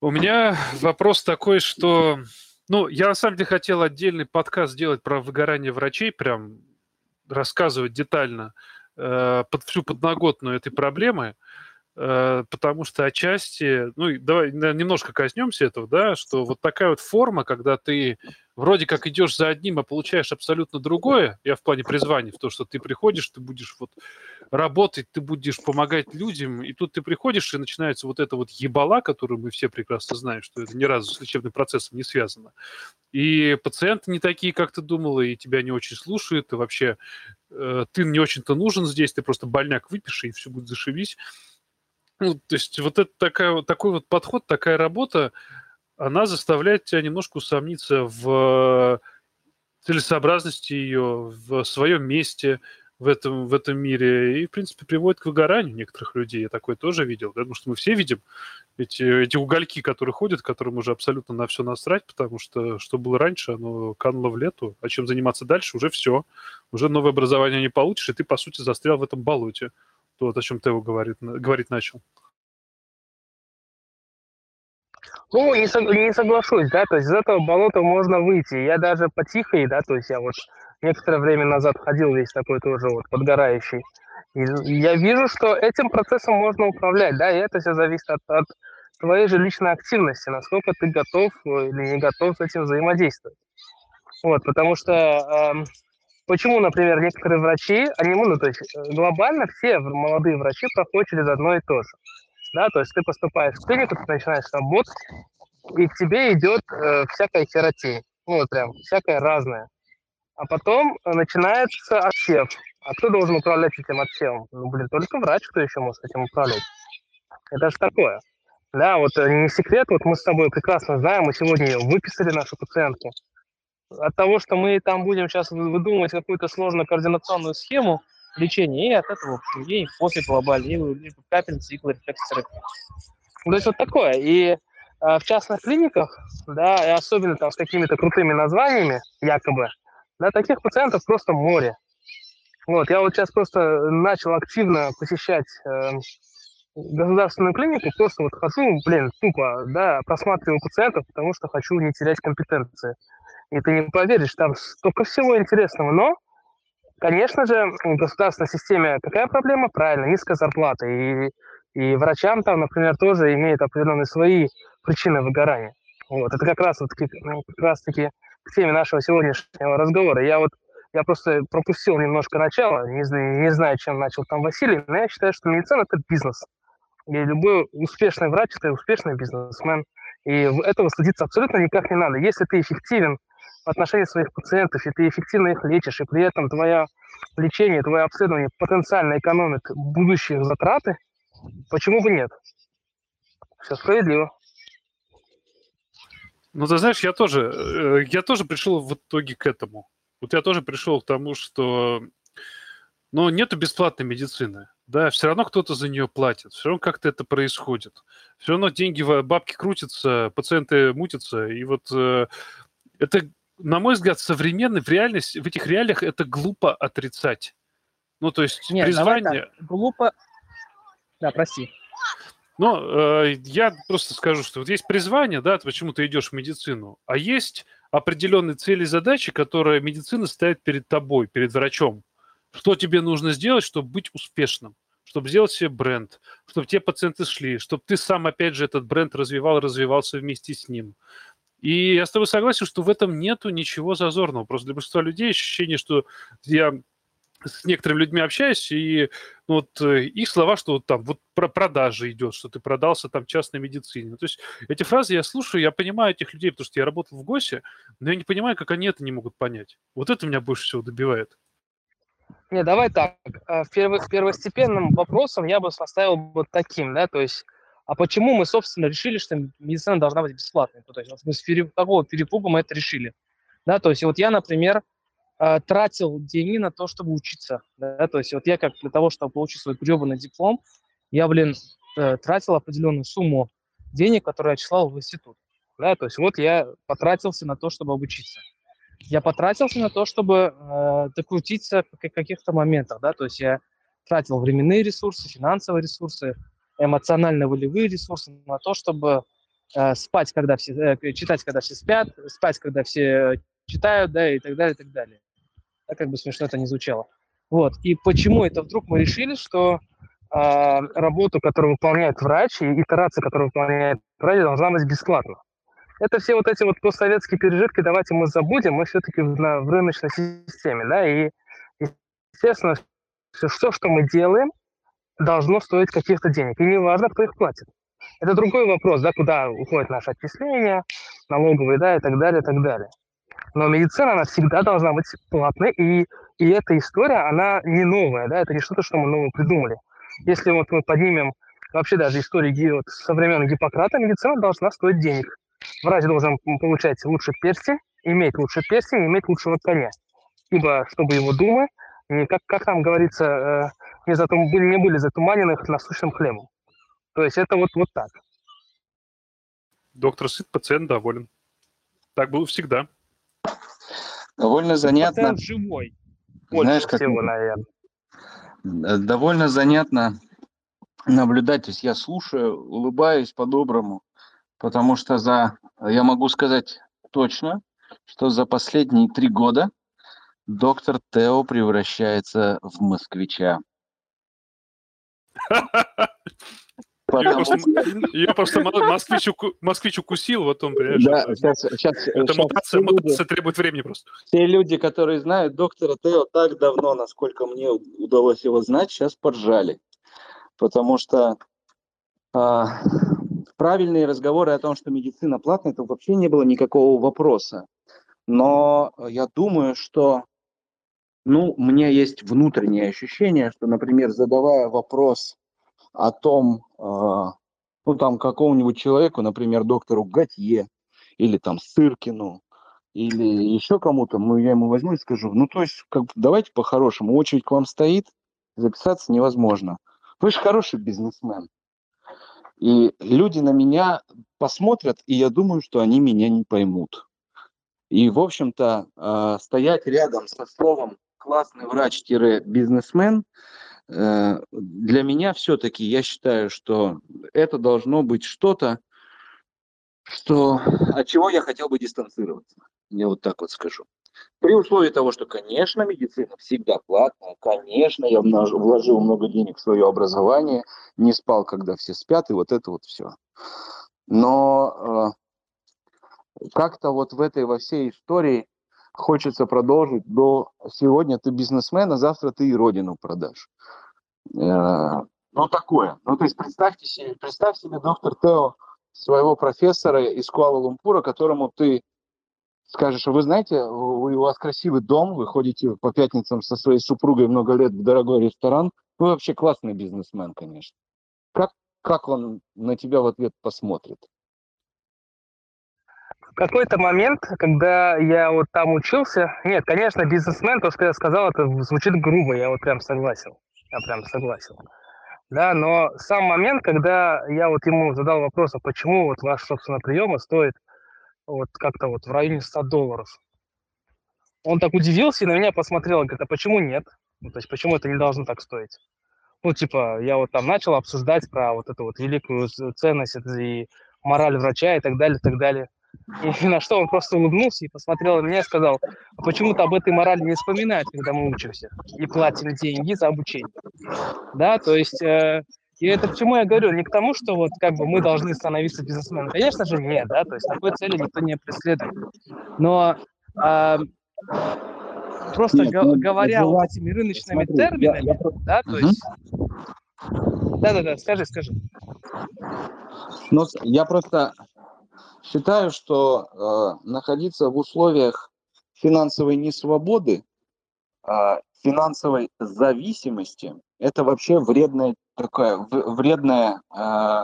Speaker 1: У меня вопрос такой, что... Ну, я на самом деле хотел отдельный подкаст сделать про выгорание врачей, прям рассказывать детально э, под всю подноготную этой проблемы. Э, потому что отчасти, ну, давай немножко коснемся этого, да, что вот такая вот форма, когда ты вроде как идешь за одним, а получаешь абсолютно другое, я в плане призвания, в то, что ты приходишь, ты будешь вот работать, ты будешь помогать людям, и тут ты приходишь, и начинается вот эта вот ебала, которую мы все прекрасно знаем, что это ни разу с лечебным процессом не связано. И пациенты не такие, как ты думала, и тебя не очень слушают, и вообще э, ты не очень-то нужен здесь, ты просто больняк выпиши, и все будет зашибись. Ну, то есть вот это такая, такой вот подход, такая работа, она заставляет тебя немножко усомниться в целесообразности ее, в своем месте в этом, в этом мире. И, в принципе, приводит к выгоранию некоторых людей. Я такое тоже видел. Потому что мы все видим эти, эти угольки, которые ходят, которым уже абсолютно на все насрать, потому что что было раньше, оно кануло в лету. А чем заниматься дальше, уже все. Уже новое образование не получишь, и ты, по сути, застрял в этом болоте то, о чем Тео говорит, говорить начал.
Speaker 3: Ну, не, сог, не соглашусь, да, то есть из этого болота можно выйти. Я даже потихой, да, то есть я вот некоторое время назад ходил весь такой тоже вот подгорающий. И я вижу, что этим процессом можно управлять, да, и это все зависит от, от твоей же личной активности, насколько ты готов э, или не готов с этим взаимодействовать. Вот, потому что э, Почему, например, некоторые врачи, они, ну, то есть э, глобально все молодые врачи проходят через одно и то же. Да, то есть ты поступаешь в клинику, ты начинаешь работать, и к тебе идет э, всякая херотень. Ну, вот прям, всякое разное. А потом э, начинается отсев. А кто должен управлять этим отсевом? Ну, блин, только врач, кто еще может этим управлять. Это же такое. Да, вот э, не секрет, вот мы с тобой прекрасно знаем, мы сегодня ее выписали, нашу пациентку от того, что мы там будем сейчас выдумывать какую-то сложную координационную схему лечения, и от этого ей после глобальной, и капельницы, иглы, рефлекторы. То есть вот такое. И э, в частных клиниках, да, и особенно там с какими-то крутыми названиями, якобы, да, таких пациентов просто море. Вот, я вот сейчас просто начал активно посещать э, государственную клинику, просто вот хожу, блин, тупо, да, просматриваю пациентов, потому что хочу не терять компетенции. И ты не поверишь, там столько всего интересного, но Конечно же, в государственной системе какая проблема? Правильно, низкая зарплата. И, и врачам там, например, тоже имеют определенные свои причины выгорания. Вот. Это как раз, вот, ну, как раз таки к теме нашего сегодняшнего разговора. Я вот я просто пропустил немножко начало, не, не знаю, чем начал там Василий, но я считаю, что медицина – это бизнес. И любой успешный врач – это успешный бизнесмен. И этого стыдиться абсолютно никак не надо. Если ты эффективен отношении своих пациентов, и ты эффективно их лечишь, и при этом твое лечение, твое обследование потенциально экономит будущие затраты, почему бы нет? Все справедливо.
Speaker 1: Ну, ты знаешь, я тоже, э, я тоже пришел в итоге к этому. Вот я тоже пришел к тому, что но ну, нету бесплатной медицины. Да, все равно кто-то за нее платит, все равно как-то это происходит. Все равно деньги, бабки крутятся, пациенты мутятся. И вот э, это, на мой взгляд, современный в реальности, в этих реалиях это глупо отрицать. Ну, то есть
Speaker 4: Нет, призвание... Глупо... Да, прости.
Speaker 1: Но э, я просто скажу, что вот есть призвание, да, почему ты идешь в медицину, а есть определенные цели и задачи, которые медицина ставит перед тобой, перед врачом. Что тебе нужно сделать, чтобы быть успешным? чтобы сделать себе бренд, чтобы те пациенты шли, чтобы ты сам, опять же, этот бренд развивал, развивался вместе с ним. И я с тобой согласен, что в этом нету ничего зазорного. Просто для большинства людей ощущение, что я с некоторыми людьми общаюсь, и ну, вот э, их слова, что вот там вот про продажи идет, что ты продался там частной медицине. То есть эти фразы я слушаю, я понимаю этих людей, потому что я работал в ГОСе, но я не понимаю, как они это не могут понять. Вот это меня больше всего добивает.
Speaker 3: Не, давай так. Э, первостепенным вопросом я бы поставил вот таким, да, то есть, а почему мы, собственно, решили, что медицина должна быть бесплатной? То есть, вот мы с такого перепуга мы это решили. Да, то есть, вот я, например, э, тратил деньги на то, чтобы учиться. Да? То есть вот я как для того, чтобы получить свой гребаный диплом, я, блин, э, тратил определенную сумму денег, которые я числал в институт. Да? То есть вот я потратился на то, чтобы обучиться. Я потратился на то, чтобы э, докрутиться в каких-то моментах. Да? То есть я тратил временные ресурсы, финансовые ресурсы, эмоционально-волевые ресурсы на то, чтобы э, спать, когда все, э, читать, когда все спят, спать, когда все читают, да, и так далее, и так далее да, как бы смешно это не звучало. Вот. И почему это вдруг мы решили, что э, работу, которую выполняет врач, и итерация, которую выполняет врач, должна быть бесплатна. Это все вот эти вот постсоветские пережитки, давайте мы забудем, мы все-таки в, на, в рыночной системе, да, и, естественно, все, что мы делаем, должно стоить каких-то денег, и неважно, кто их платит. Это другой вопрос, да, куда уходят наши отчисления, налоговые, да, и так далее, и так далее. Но медицина, она всегда должна быть платной, и, и эта история, она не новая, да, это не что-то, что мы новое придумали. Если вот мы поднимем вообще даже истории вот, со времен Гиппократа, медицина должна стоить денег. Врач должен получать лучше перстень, иметь лучше перстень, иметь лучшего коня. Ибо, чтобы его думы, не, как, как там говорится, э, не, затум, не были затуманены насущным хлебом. То есть это вот, вот так.
Speaker 1: Доктор сыт, пациент доволен. Так было всегда.
Speaker 4: Довольно занятно. Пациент
Speaker 3: живой.
Speaker 4: Знаешь, как... всего, наверное. Довольно занятно наблюдать. То есть я слушаю, улыбаюсь по-доброму, потому что за, я могу сказать точно, что за последние три года доктор Тео превращается в москвича.
Speaker 1: Ее просто, ее просто москвич, москвич укусил, вот он, понимаешь? Да, сейчас, сейчас, Это сейчас мутация, мутация требует времени просто.
Speaker 4: Все люди, которые знают доктора Тео так давно, насколько мне удалось его знать, сейчас поржали. Потому что а, правильные разговоры о том, что медицина платная, это вообще не было никакого вопроса. Но я думаю, что ну, у меня есть внутреннее ощущение, что, например, задавая вопрос о том, а, ну там какому-нибудь человеку, например, доктору Готье или там Сыркину или еще кому-то, ну я ему возьму и скажу, ну то есть как, давайте по-хорошему, очередь к вам стоит, записаться невозможно. Вы же хороший бизнесмен. И люди на меня посмотрят, и я думаю, что они меня не поймут. И, в общем-то, э, стоять рядом со словом «классный врач-бизнесмен» для меня все-таки я считаю, что это должно быть что-то, что, от чего я хотел бы дистанцироваться. Я вот так вот скажу. При условии того, что, конечно, медицина всегда платная, конечно, я вложил много денег в свое образование, не спал, когда все спят, и вот это вот все. Но э, как-то вот в этой во всей истории хочется продолжить до сегодня ты бизнесмен, а завтра ты и родину продашь. Э, ну, такое. Ну, то есть представьте себе, представь себе, доктор Тео, своего профессора из Куала-Лумпура, которому ты скажешь, вы знаете, у вас красивый дом, вы ходите по пятницам со своей супругой много лет в дорогой ресторан, вы вообще классный бизнесмен, конечно. Как, как он на тебя в ответ посмотрит?
Speaker 3: В какой-то момент, когда я вот там учился, нет, конечно, бизнесмен, то, что я сказал, это звучит грубо, я вот прям согласен, я прям согласен. Да, но сам момент, когда я вот ему задал вопрос, а почему вот ваш, собственно, приемы стоит вот как-то вот в районе 100 долларов. Он так удивился и на меня посмотрел, говорит, а почему нет? Ну, то есть почему это не должно так стоить? Ну, типа, я вот там начал обсуждать про вот эту вот великую ценность и мораль врача и так далее, и так далее. И на что он просто улыбнулся и посмотрел на меня и сказал, а почему то об этой морали не вспоминают, когда мы учимся и платим деньги за обучение. Да, то есть э, и это к чему я говорю? Не к тому, что вот как бы мы должны становиться бизнесменами. Конечно же, нет, да, то есть такой цели никто не преследует. Но а, просто нет, го- говоря вот этими рыночными смотри, терминами, я, я... да, то угу. есть... Да-да-да, скажи, скажи.
Speaker 4: Ну, я просто считаю, что э, находиться в условиях финансовой несвободы, э, финансовой зависимости, это вообще вредная такое вредное э,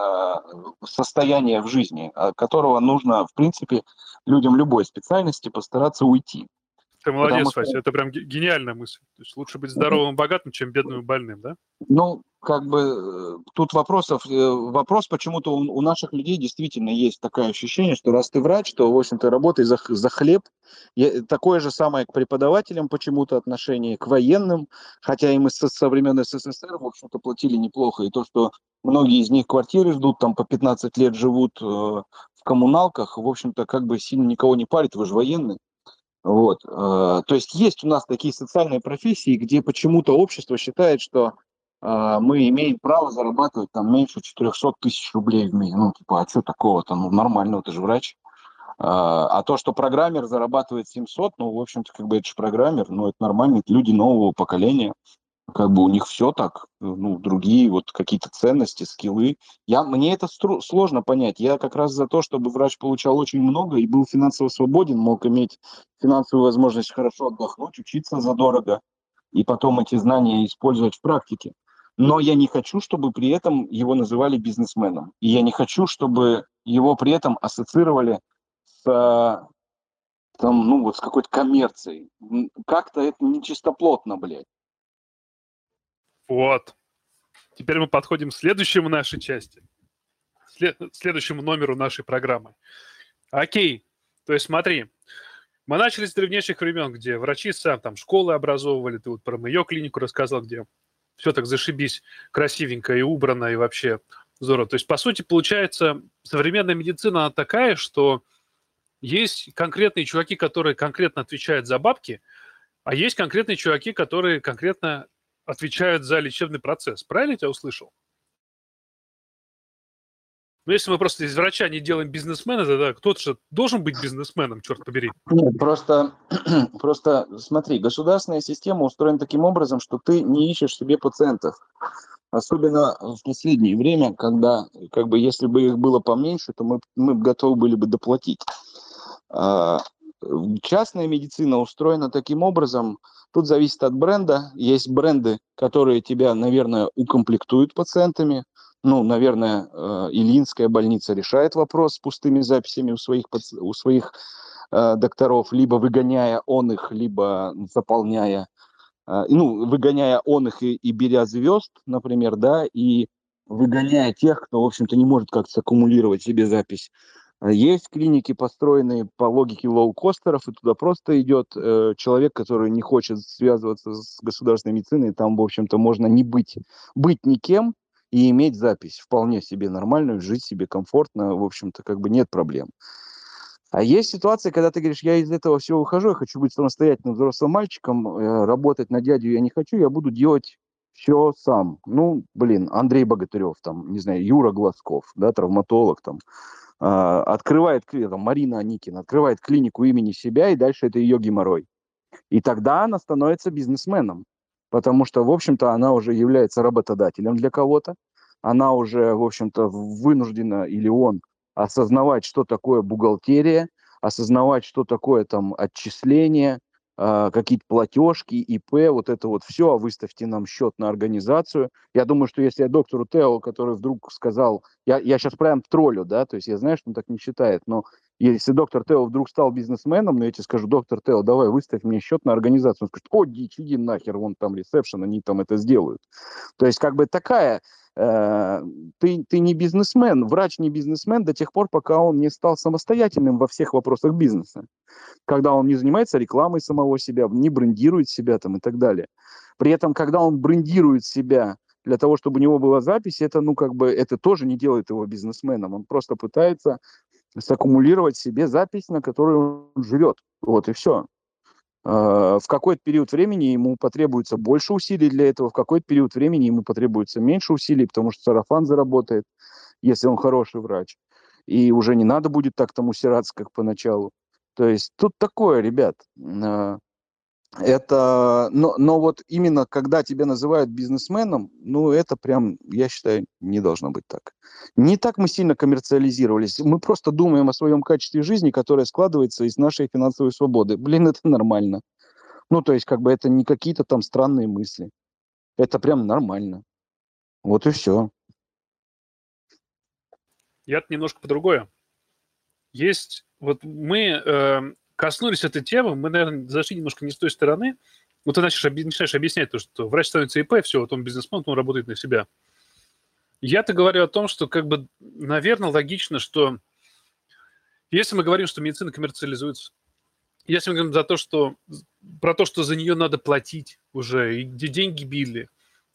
Speaker 4: состояние в жизни, от которого нужно, в принципе, людям любой специальности постараться уйти.
Speaker 1: Ты молодец, что... Вася, это прям гениальная мысль. То есть лучше быть здоровым и богатым, чем бедным и больным, да?
Speaker 4: Ну, как бы э, тут вопросов, э, вопрос почему-то у, у наших людей действительно есть такое ощущение, что раз ты врач, то, в общем-то, работай за, за хлеб. Я, такое же самое к преподавателям почему-то отношение, к военным, хотя им со, со времен СССР, в общем-то, платили неплохо. И то, что многие из них квартиры ждут, там по 15 лет живут э, в коммуналках, в общем-то, как бы сильно никого не парит, вы же военные. Вот. Э, то есть есть у нас такие социальные профессии, где почему-то общество считает, что э, мы имеем право зарабатывать там меньше 400 тысяч рублей в месяц. Ну, типа, а что такого-то? Ну, нормально, ты же врач. Э, а то, что программер зарабатывает 700, ну, в общем-то, как бы это же программер, ну, это нормально, это люди нового поколения как бы у них все так, ну, другие вот какие-то ценности, скиллы. Я, мне это стру, сложно понять. Я как раз за то, чтобы врач получал очень много и был финансово свободен, мог иметь финансовую возможность хорошо отдохнуть, учиться задорого и потом эти знания использовать в практике. Но я не хочу, чтобы при этом его называли бизнесменом. И я не хочу, чтобы его при этом ассоциировали с, там, ну, вот с какой-то коммерцией. Как-то это нечистоплотно, блядь.
Speaker 1: Вот. Теперь мы подходим к следующему нашей части, след, следующему номеру нашей программы. Окей. То есть смотри, мы начали с древнейших времен, где врачи сам там школы образовывали, ты вот про мою клинику рассказал, где все так зашибись, красивенько и убрано, и вообще здорово. То есть, по сути, получается, современная медицина она такая, что есть конкретные чуваки, которые конкретно отвечают за бабки, а есть конкретные чуваки, которые конкретно отвечают за лечебный процесс. Правильно я тебя услышал? Но если мы просто из врача не делаем бизнесмена, тогда кто-то же должен быть бизнесменом, черт побери.
Speaker 4: Нет, просто, просто смотри, государственная система устроена таким образом, что ты не ищешь себе пациентов. Особенно в последнее время, когда, как бы, если бы их было поменьше, то мы, мы готовы были бы доплатить. А, частная медицина устроена таким образом, Тут зависит от бренда. Есть бренды, которые тебя, наверное, укомплектуют пациентами. Ну, наверное, э, Ильинская больница решает вопрос с пустыми записями у своих, у своих э, докторов, либо выгоняя он их, либо заполняя, э, ну, выгоняя он их и, и беря звезд, например, да, и выгоняя тех, кто, в общем-то, не может как-то аккумулировать себе запись есть клиники, построенные по логике лоукостеров, и туда просто идет э, человек, который не хочет связываться с государственной медициной, там, в общем-то, можно не быть, быть никем и иметь запись вполне себе нормальную, жить себе комфортно, в общем-то, как бы нет проблем. А есть ситуация, когда ты говоришь, я из этого всего выхожу, я хочу быть самостоятельным взрослым мальчиком, э, работать на дядю я не хочу, я буду делать все сам. Ну, блин, Андрей Богатырев, там, не знаю, Юра Глазков, да, травматолог, там, э, открывает, там, Марина Аникина, открывает клинику имени себя, и дальше это ее геморрой. И тогда она становится бизнесменом, потому что, в общем-то, она уже является работодателем для кого-то, она уже, в общем-то, вынуждена, или он, осознавать, что такое бухгалтерия, осознавать, что такое там отчисления, э, какие-то платежки, ИП, вот это вот все, а выставьте нам счет на организацию. Я думаю, что если я доктору Тео, который вдруг сказал, я, я сейчас прям троллю, да, то есть я знаю, что он так не считает, но если доктор Тео вдруг стал бизнесменом, ну, я тебе скажу, доктор Тео, давай выставь мне счет на организацию. Он скажет, о, дичь, иди нахер, вон там ресепшн, они там это сделают. То есть как бы такая ты, ты не бизнесмен, врач не бизнесмен до тех пор, пока он не стал самостоятельным во всех вопросах бизнеса. Когда он не занимается рекламой самого себя, не брендирует себя там и так далее. При этом, когда он брендирует себя для того, чтобы у него была запись, это, ну, как бы, это тоже не делает его бизнесменом. Он просто пытается саккумулировать себе запись, на которой он живет. Вот и все. А, в какой-то период времени ему потребуется больше усилий для этого, в какой-то период времени ему потребуется меньше усилий, потому что сарафан заработает, если он хороший врач. И уже не надо будет так там усираться, как поначалу. То есть тут такое, ребят. А, это, но, но вот именно когда тебя называют бизнесменом, ну это прям, я считаю, не должно быть так. Не так мы сильно коммерциализировались. Мы просто думаем о своем качестве жизни, которое складывается из нашей финансовой свободы. Блин, это нормально. Ну, то есть, как бы это не какие-то там странные мысли. Это прям нормально. Вот и все.
Speaker 1: Я-то немножко по другое. Есть, вот мы э, коснулись этой темы, мы, наверное, зашли немножко не с той стороны. Вот ты начинаешь, начинаешь объяснять то, что врач становится ИП, все, вот он бизнесмен, он работает на себя. Я-то говорю о том, что, как бы, наверное, логично, что если мы говорим, что медицина коммерциализуется, если мы говорим за то, что, про то, что за нее надо платить уже, и где деньги били,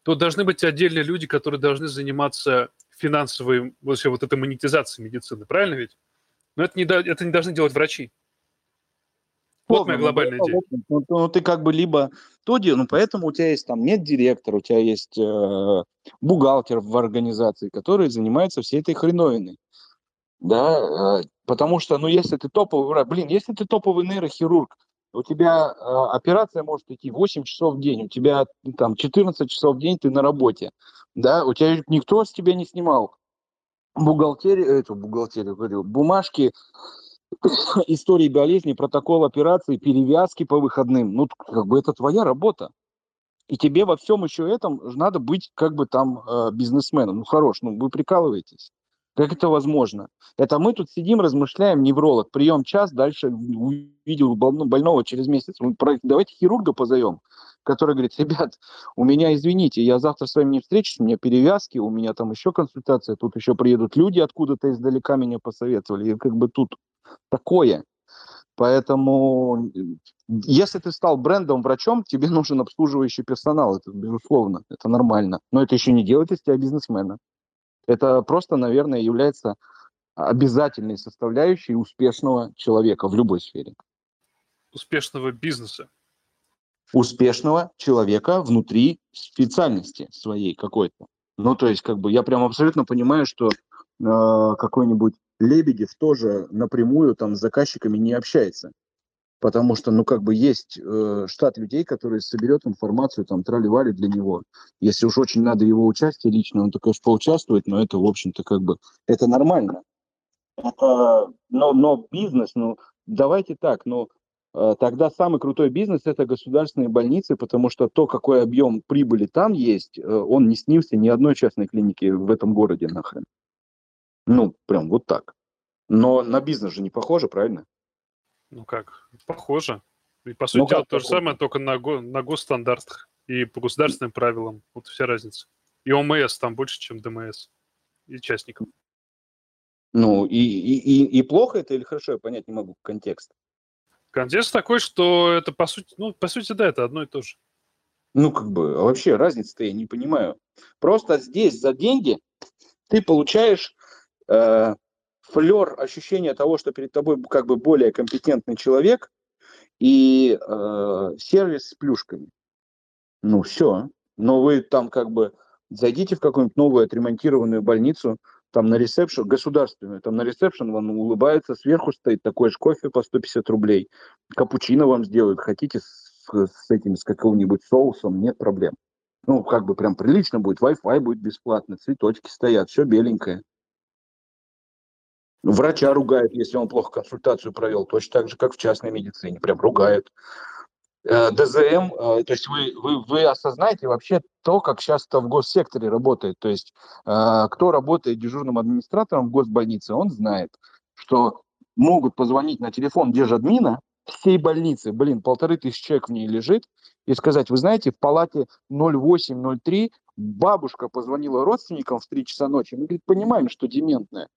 Speaker 1: то должны быть отдельные люди, которые должны заниматься финансовой, вообще вот этой монетизацией медицины, правильно ведь? Но это не, это не должны делать врачи. Моя глобальная идея.
Speaker 4: Ну, ну, ты как бы либо дело, ну, поэтому у тебя есть там нет директора, у тебя есть э, бухгалтер в организации, который занимается всей этой хреновиной. Да, э, потому что, ну, если ты топовый, блин, если ты топовый нейрохирург, у тебя э, операция может идти 8 часов в день, у тебя там 14 часов в день ты на работе, да, у тебя никто с тебя не снимал бухгалтерию, эту бухгалтерию, говорю, бумажки истории болезни, протокол операции, перевязки по выходным. Ну, как бы это твоя работа. И тебе во всем еще этом надо быть как бы там э, бизнесменом. Ну, хорош, ну вы прикалываетесь. Как это возможно? Это мы тут сидим, размышляем, невролог, прием час, дальше увидел больного через месяц. Давайте хирурга позовем, который говорит, ребят, у меня, извините, я завтра с вами не встречусь, у меня перевязки, у меня там еще консультация, тут еще приедут люди откуда-то издалека меня посоветовали. И как бы тут такое. Поэтому, если ты стал брендом врачом, тебе нужен обслуживающий персонал, это безусловно, это нормально. Но это еще не делает из тебя бизнесмена. Это просто, наверное, является обязательной составляющей успешного человека в любой сфере.
Speaker 1: Успешного бизнеса.
Speaker 4: Успешного человека внутри специальности своей какой-то. Ну, то есть, как бы, я прям абсолютно понимаю, что э, какой-нибудь Лебедев тоже напрямую там с заказчиками не общается. Потому что, ну, как бы есть э, штат людей, который соберет информацию, там, трали для него. Если уж очень надо его участие лично, он, то, конечно, поучаствует, но это, в общем-то, как бы, это нормально. Это, но, но бизнес, ну, давайте так, но э, тогда самый крутой бизнес – это государственные больницы, потому что то, какой объем прибыли там есть, э, он не снился ни одной частной клинике в этом городе нахрен. Ну, прям вот так. Но на бизнес же не похоже, правильно?
Speaker 1: Ну как, похоже. И по сути ну, дела то же самое, только на, го, на госстандартах и по государственным правилам. Вот вся разница. И ОМС там больше, чем ДМС. И частников.
Speaker 4: Ну, и, и, и, и плохо это или хорошо, я понять не могу контекст.
Speaker 1: Контекст такой, что это по сути, ну, по сути, да, это одно и то же.
Speaker 4: Ну, как бы, а вообще разницы-то я не понимаю. Просто здесь за деньги ты получаешь э, флер ощущения того, что перед тобой как бы более компетентный человек и э, сервис с плюшками. Ну все. Но вы там как бы зайдите в какую-нибудь новую отремонтированную больницу, там на ресепшн, государственную, там на ресепшн вам улыбается, сверху стоит такой же кофе по 150 рублей, капучино вам сделают, хотите с, с этим, с каким-нибудь соусом, нет проблем. Ну, как бы прям прилично будет, Wi-Fi будет бесплатно, цветочки стоят, все беленькое. Врача ругают, если он плохо консультацию провел, точно так же, как в частной медицине, прям ругают. Э, ДЗМ, э, то есть вы, вы, вы осознаете вообще то, как сейчас это в госсекторе работает. То есть э, кто работает дежурным администратором в госбольнице, он знает, что могут позвонить на телефон держадмина всей больницы, блин, полторы тысячи человек в ней лежит, и сказать, вы знаете, в палате 0803 бабушка позвонила родственникам в 3 часа ночи, мы, говорит, понимаем, что дементная.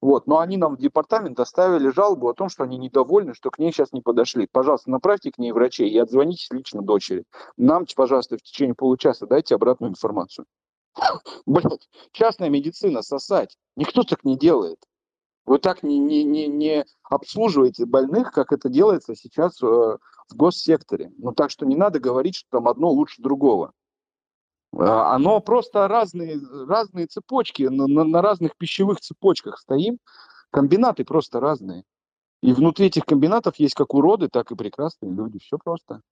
Speaker 4: Вот. Но они нам в департамент оставили жалобу о том, что они недовольны, что к ней сейчас не подошли. Пожалуйста, направьте к ней врачей и отзвонитесь лично дочери. Нам, пожалуйста, в течение получаса дайте обратную информацию. Блять, частная медицина сосать. Никто так не делает. Вы так не, не, не, не обслуживаете больных, как это делается сейчас э, в госсекторе. Ну так что не надо говорить, что там одно лучше другого. А, оно просто разные, разные цепочки, на, на, на разных пищевых цепочках стоим, комбинаты просто разные. И внутри этих комбинатов есть как уроды, так и прекрасные люди. Все просто.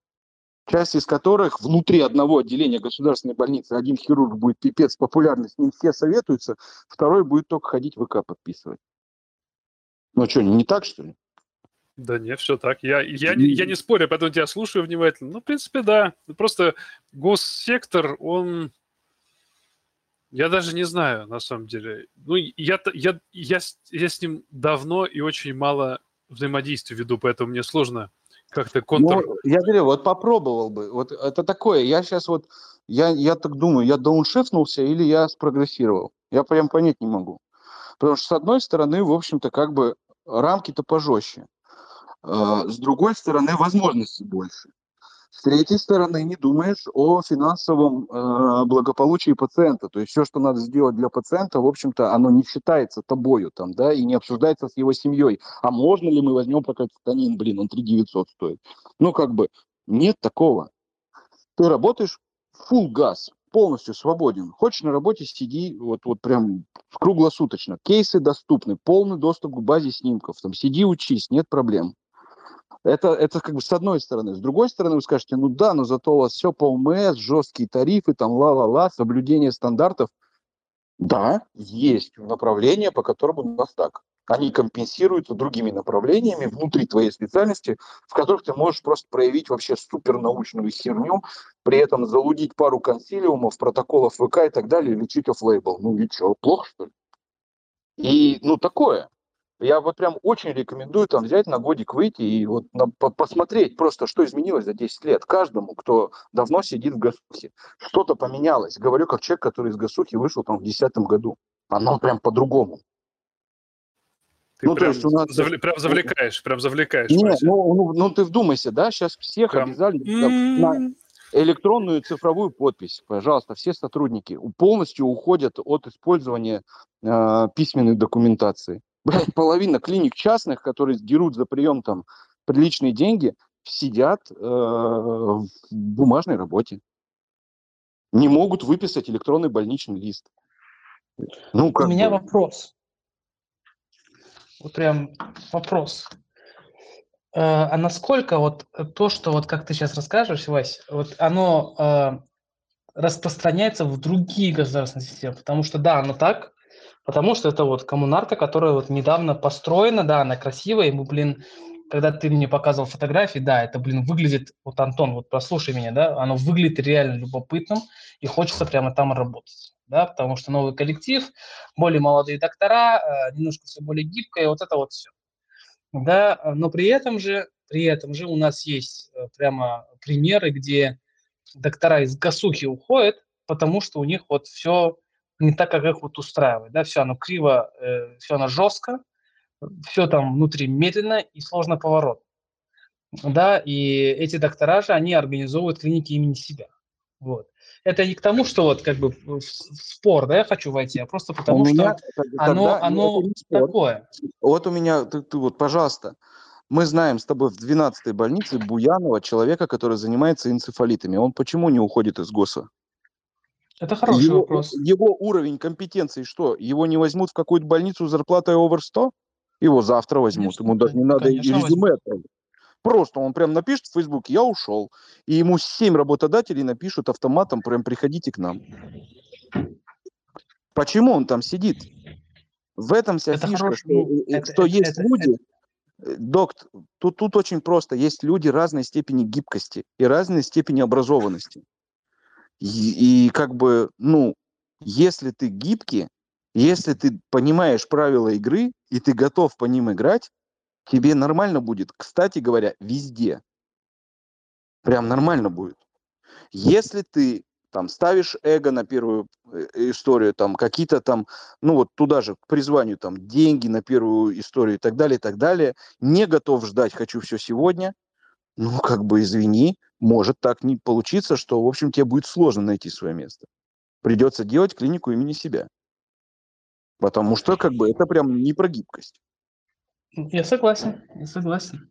Speaker 4: Часть из которых внутри одного отделения государственной больницы один хирург будет пипец популярный, с ним все советуются, второй будет только ходить ВК подписывать. Ну что, не так, что ли?
Speaker 1: Да нет, все так. Я, я, я не спорю, поэтому тебя слушаю внимательно. Ну, в принципе, да. Просто госсектор, он... Я даже не знаю, на самом деле. Ну, я, я, я, я с ним давно и очень мало взаимодействия веду, поэтому мне сложно как-то контур...
Speaker 4: Ну, я говорю, вот попробовал бы. Вот это такое. Я сейчас вот, я, я так думаю, я дауншифнулся или я спрогрессировал. Я прям понять не могу. Потому что, с одной стороны, в общем-то, как бы рамки-то пожестче. А, с другой стороны, возможностей больше. С третьей стороны, не думаешь о финансовом э, благополучии пациента. То есть все, что надо сделать для пациента, в общем-то, оно не считается тобою там, да, и не обсуждается с его семьей. А можно ли мы возьмем прокатитанин, блин, он 3 900 стоит. Ну, как бы, нет такого. Ты работаешь full газ, полностью свободен. Хочешь на работе, сиди вот, вот прям круглосуточно. Кейсы доступны, полный доступ к базе снимков. Там сиди, учись, нет проблем. Это, это как бы с одной стороны. С другой стороны, вы скажете, ну да, но зато у вас все по УМС, жесткие тарифы, там ла-ла-ла, соблюдение стандартов. Да, есть направления, по которым у нас так. Они компенсируются другими направлениями внутри твоей специальности, в которых ты можешь просто проявить вообще супернаучную херню, при этом залудить пару консилиумов, протоколов ВК и так далее, лечить оффлейбл. Ну и что, плохо что ли? И, ну, такое. Я вот прям очень рекомендую там взять на годик выйти и вот на, по, посмотреть просто, что изменилось за 10 лет. Каждому, кто давно сидит в Гасухе. Что-то поменялось. Говорю, как человек, который из Гасухи вышел там в 2010 году. Оно прям по-другому.
Speaker 1: Ты ну, прям, то есть у нас... завле... прям завлекаешь, прям завлекаешь.
Speaker 4: Нет, ну, ну, ну ты вдумайся, да, сейчас всех прям... обязали там, на электронную цифровую подпись. Пожалуйста, все сотрудники полностью уходят от использования э, письменной документации блядь, половина клиник частных, которые дерут за прием там приличные деньги, сидят э, в бумажной работе. Не могут выписать электронный больничный лист.
Speaker 3: Ну, как У меня бы. вопрос. Вот прям вопрос. Э, а насколько вот то, что вот как ты сейчас расскажешь, Вась, вот оно э, распространяется в другие государственные системы? Потому что да, оно так, Потому что это вот коммунарка, которая вот недавно построена, да, она красивая, и блин, когда ты мне показывал фотографии, да, это, блин, выглядит, вот, Антон, вот послушай меня, да, оно выглядит реально любопытным, и хочется прямо там работать, да, потому что новый коллектив, более молодые доктора, э, немножко все более гибкое, вот это вот все. Да, но при этом же, при этом же у нас есть э, прямо примеры, где доктора из гасухи уходят, потому что у них вот все не так, как их вот устраивает. Да, все оно криво, э, все оно жестко, все там внутри медленно и сложно поворот. Да, и эти доктора же, они организовывают клиники имени себя. Вот. это не к тому, что вот как бы в спор, да, я хочу войти, а просто потому,
Speaker 4: у
Speaker 3: что
Speaker 4: меня,
Speaker 3: оно,
Speaker 4: тогда,
Speaker 3: оно такое.
Speaker 4: Вот у меня, ты, ты вот, пожалуйста, мы знаем с тобой в 12-й больнице Буянова, человека, который занимается энцефалитами. Он почему не уходит из ГОСа?
Speaker 3: Это хороший
Speaker 4: его,
Speaker 3: вопрос.
Speaker 4: Его уровень компетенции что? Его не возьмут в какую-то больницу зарплатой over 100? Его завтра возьмут.
Speaker 3: Конечно,
Speaker 4: Ему даже не надо
Speaker 3: конечно,
Speaker 4: резюме отправить. Просто он прям напишет в Facebook, я ушел. И ему семь работодателей напишут автоматом, прям приходите к нам. Почему он там сидит? В этом вся
Speaker 3: Это
Speaker 4: фишка,
Speaker 3: хороший-
Speaker 4: что, э,
Speaker 3: это-
Speaker 4: что
Speaker 3: это-
Speaker 4: есть
Speaker 3: это-
Speaker 4: люди, э, докт, тут, тут очень просто, есть люди разной степени гибкости и разной степени образованности. И, и как бы, ну, если ты гибкий, если ты понимаешь правила игры, и ты готов по ним играть, тебе нормально будет, кстати говоря, везде. Прям нормально будет. Если ты там ставишь эго на первую э, историю, там какие-то там, ну вот туда же к призванию там деньги на первую историю и так далее, и так далее, не готов ждать, хочу все сегодня, ну как бы извини, может так не получиться, что в общем тебе будет сложно найти свое место. Придется делать клинику имени себя. Потому что как бы это прям не про гибкость.
Speaker 3: Я согласен, я согласен.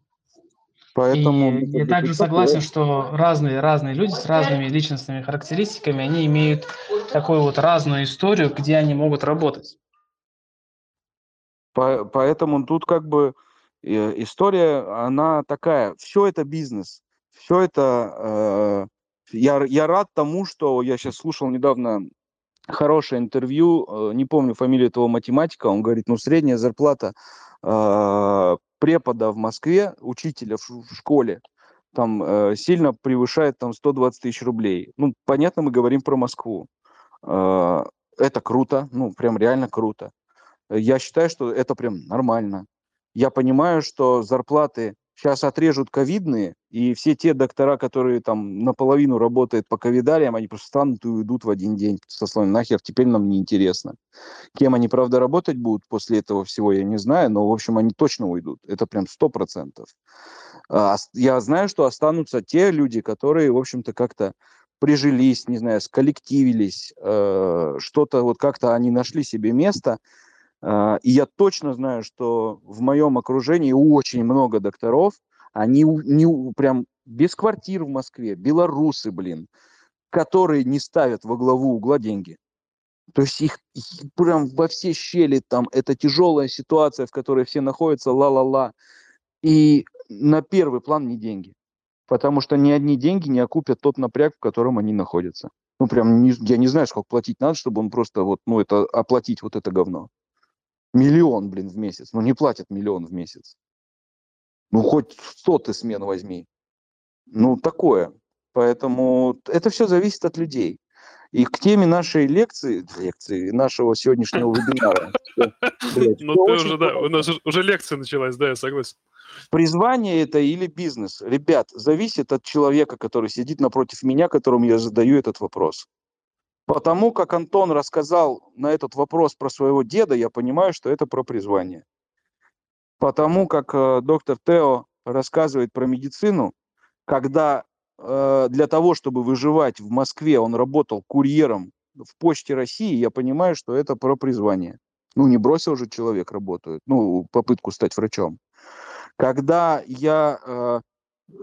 Speaker 4: Поэтому
Speaker 3: и я также согласен,
Speaker 4: такое.
Speaker 3: что разные разные люди с разными личностными характеристиками, они имеют такую вот разную историю, где они могут работать.
Speaker 4: По- Поэтому тут как бы э, история, она такая, все это бизнес, все это... э, я, я рад тому, что я сейчас слушал недавно хорошее интервью, э, не помню фамилию этого математика, он говорит, ну средняя зарплата э, препода в Москве, учителя в, в школе, там э, сильно превышает там 120 тысяч рублей. Ну, понятно, мы говорим про Москву. Э, это круто, ну, прям реально круто. Я считаю, что это прям нормально. Я понимаю, что зарплаты сейчас отрежут ковидные, и все те доктора, которые там наполовину работают по ковидариям, они просто встанут и уйдут в один день со словом «нахер, теперь нам не интересно». Кем они, правда, работать будут после этого всего, я не знаю, но, в общем, они точно уйдут. Это прям сто процентов. А, Я знаю, что останутся те люди, которые, в общем-то, как-то прижились, не знаю, сколлективились, э, что-то вот как-то они нашли себе место, И я точно знаю, что в моем окружении очень много докторов, они не, прям без квартир в Москве, белорусы, блин, которые не ставят во главу угла деньги. То есть их, их прям во все щели там, это тяжелая ситуация, в которой все находятся, ла-ла-ла. И на первый план не деньги. Потому что ни одни деньги не окупят тот напряг, в котором они находятся. Ну, прям, не- я не знаю, сколько платить надо, чтобы он просто вот, ну, это, оплатить вот это говно. Миллион, блин, в месяц. Ну, не платят миллион в месяц. Ну, хоть 100 ты смен возьми. Ну, такое. Поэтому это все зависит от людей. И к теме нашей лекции, лекции нашего сегодняшнего вебинара.
Speaker 1: Ну, ты уже, да, у нас уже лекция началась, да, я согласен.
Speaker 4: Призвание это или бизнес? Ребят, зависит от человека, который сидит напротив меня, которому я задаю этот вопрос. Потому как Антон рассказал на этот вопрос про своего деда, я понимаю, что это про призвание. Потому как э, доктор Тео рассказывает про медицину, когда э, для того, чтобы выживать в Москве, он работал курьером в Почте России, я понимаю, что это про призвание. Ну, не бросил же человек работу, ну, попытку стать врачом. Когда я э,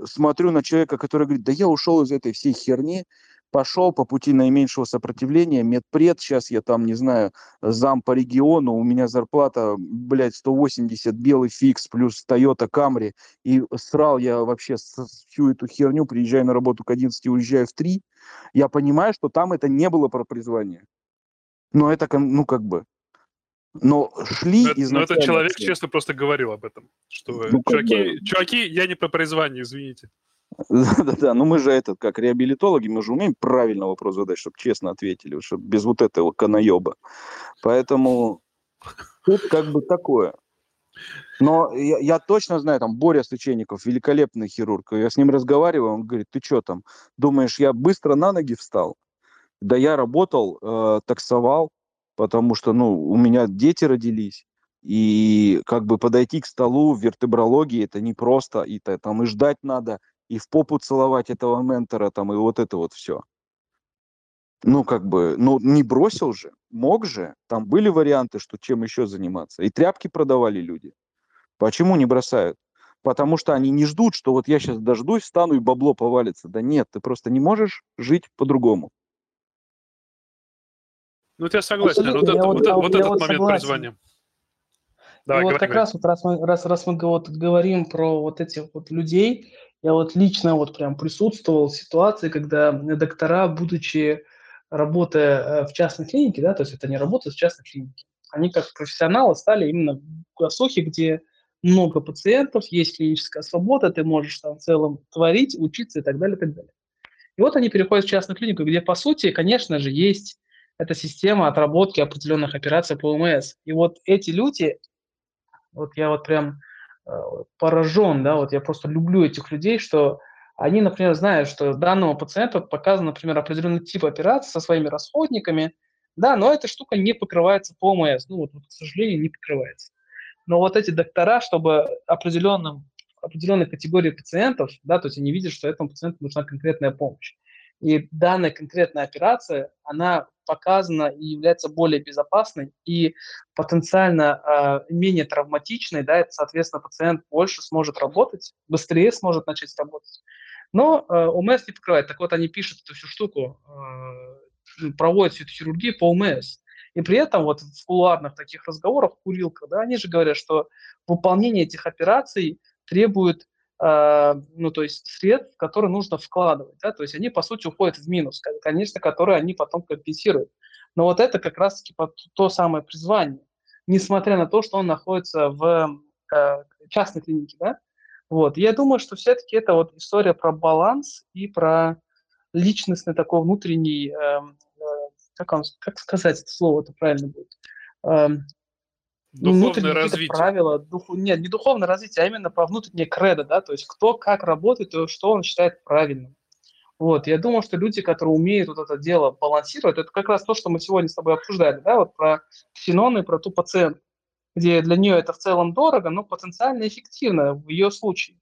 Speaker 4: смотрю на человека, который говорит, да я ушел из этой всей херни, пошел по пути наименьшего сопротивления, медпред, сейчас я там, не знаю, зам по региону, у меня зарплата, блядь, 180, белый фикс, плюс Toyota Camry, и срал я вообще всю эту херню, приезжаю на работу к 11, уезжаю в 3, я понимаю, что там это не было про призвание. Но это, ну, как бы, но шли
Speaker 1: Но, это- но
Speaker 4: изначально
Speaker 1: этот человек честно просто говорил об этом. Что,
Speaker 4: Ну,
Speaker 1: чуваки,
Speaker 4: бы-
Speaker 1: чуваки, я не про призвание, извините.
Speaker 4: Да-да-да, ну мы же этот, как реабилитологи, мы же умеем правильно вопрос задать, чтобы честно ответили, чтобы без вот этого канаеба. Поэтому тут как бы такое. Но я, я точно знаю, там, Боря Сычеников, великолепный хирург, я с ним разговариваю, он говорит, ты что там, думаешь, я быстро на ноги встал? Да я работал, э, таксовал, потому что, ну, у меня дети родились, и как бы подойти к столу в вертебрологии это непросто, и та- там и ждать надо, и в попу целовать этого ментора, там, и вот это вот все. Ну, как бы, ну, не бросил же, мог же. Там были варианты, что чем еще заниматься. И тряпки продавали люди. Почему не бросают? Потому что они не ждут, что вот я сейчас дождусь, встану и бабло повалится. Да нет, ты просто не можешь жить по-другому.
Speaker 1: Ну, вот я согласен. Вот, это, вот, вот, вот этот вот момент согласен. призвания.
Speaker 3: Давай, и вот как говори. раз вот раз мы, раз, раз мы вот говорим про вот этих вот людей, я вот лично вот прям присутствовал в ситуации, когда доктора, будучи работая э, в частной клинике, да, то есть это не работа в частной клинике, они как профессионалы стали именно в Госухе, где много пациентов, есть клиническая свобода, ты можешь там в целом творить, учиться и так далее, и так далее. И вот они переходят в частную клинику, где, по сути, конечно же, есть эта система отработки определенных операций по ОМС. И вот эти люди, вот я вот прям поражен, да, вот я просто люблю этих людей, что они, например, знают, что данному пациенту показан, например, определенный тип операции со своими расходниками, да, но эта штука не покрывается по ОМС, ну вот, к сожалению, не покрывается. Но вот эти доктора, чтобы определенным, определенной категории пациентов, да, то есть они видят, что этому пациенту нужна конкретная помощь. И данная конкретная операция, она показана и является более безопасной и потенциально э, менее травматичной, да, это, соответственно, пациент больше сможет работать, быстрее сможет начать работать. Но э, ОМС не покрывает. Так вот, они пишут эту всю штуку, э, проводят всю эту хирургию по ОМС. И при этом вот в кулуарных таких разговорах, курилках, да, они же говорят, что выполнение этих операций требует ну, то есть средств, которые нужно вкладывать, да, то есть они, по сути, уходят в минус, конечно, которые они потом компенсируют. Но вот это как раз-таки то самое призвание, несмотря на то, что он находится в э, частной клинике, да, вот. Я думаю, что все-таки это вот история про баланс и про личностный такой внутренний, э, как, он, как сказать это слово, это правильно будет, э,
Speaker 1: Духовное развитие.
Speaker 3: правила, дух, нет, не духовное развитие, а именно по внутренней кредо, да, то есть кто как работает и что он считает правильным. Вот, я думаю, что люди, которые умеют вот это дело балансировать, это как раз то, что мы сегодня с тобой обсуждали, да, вот про ксенон и про ту пациент, где для нее это в целом дорого, но потенциально эффективно в ее случае.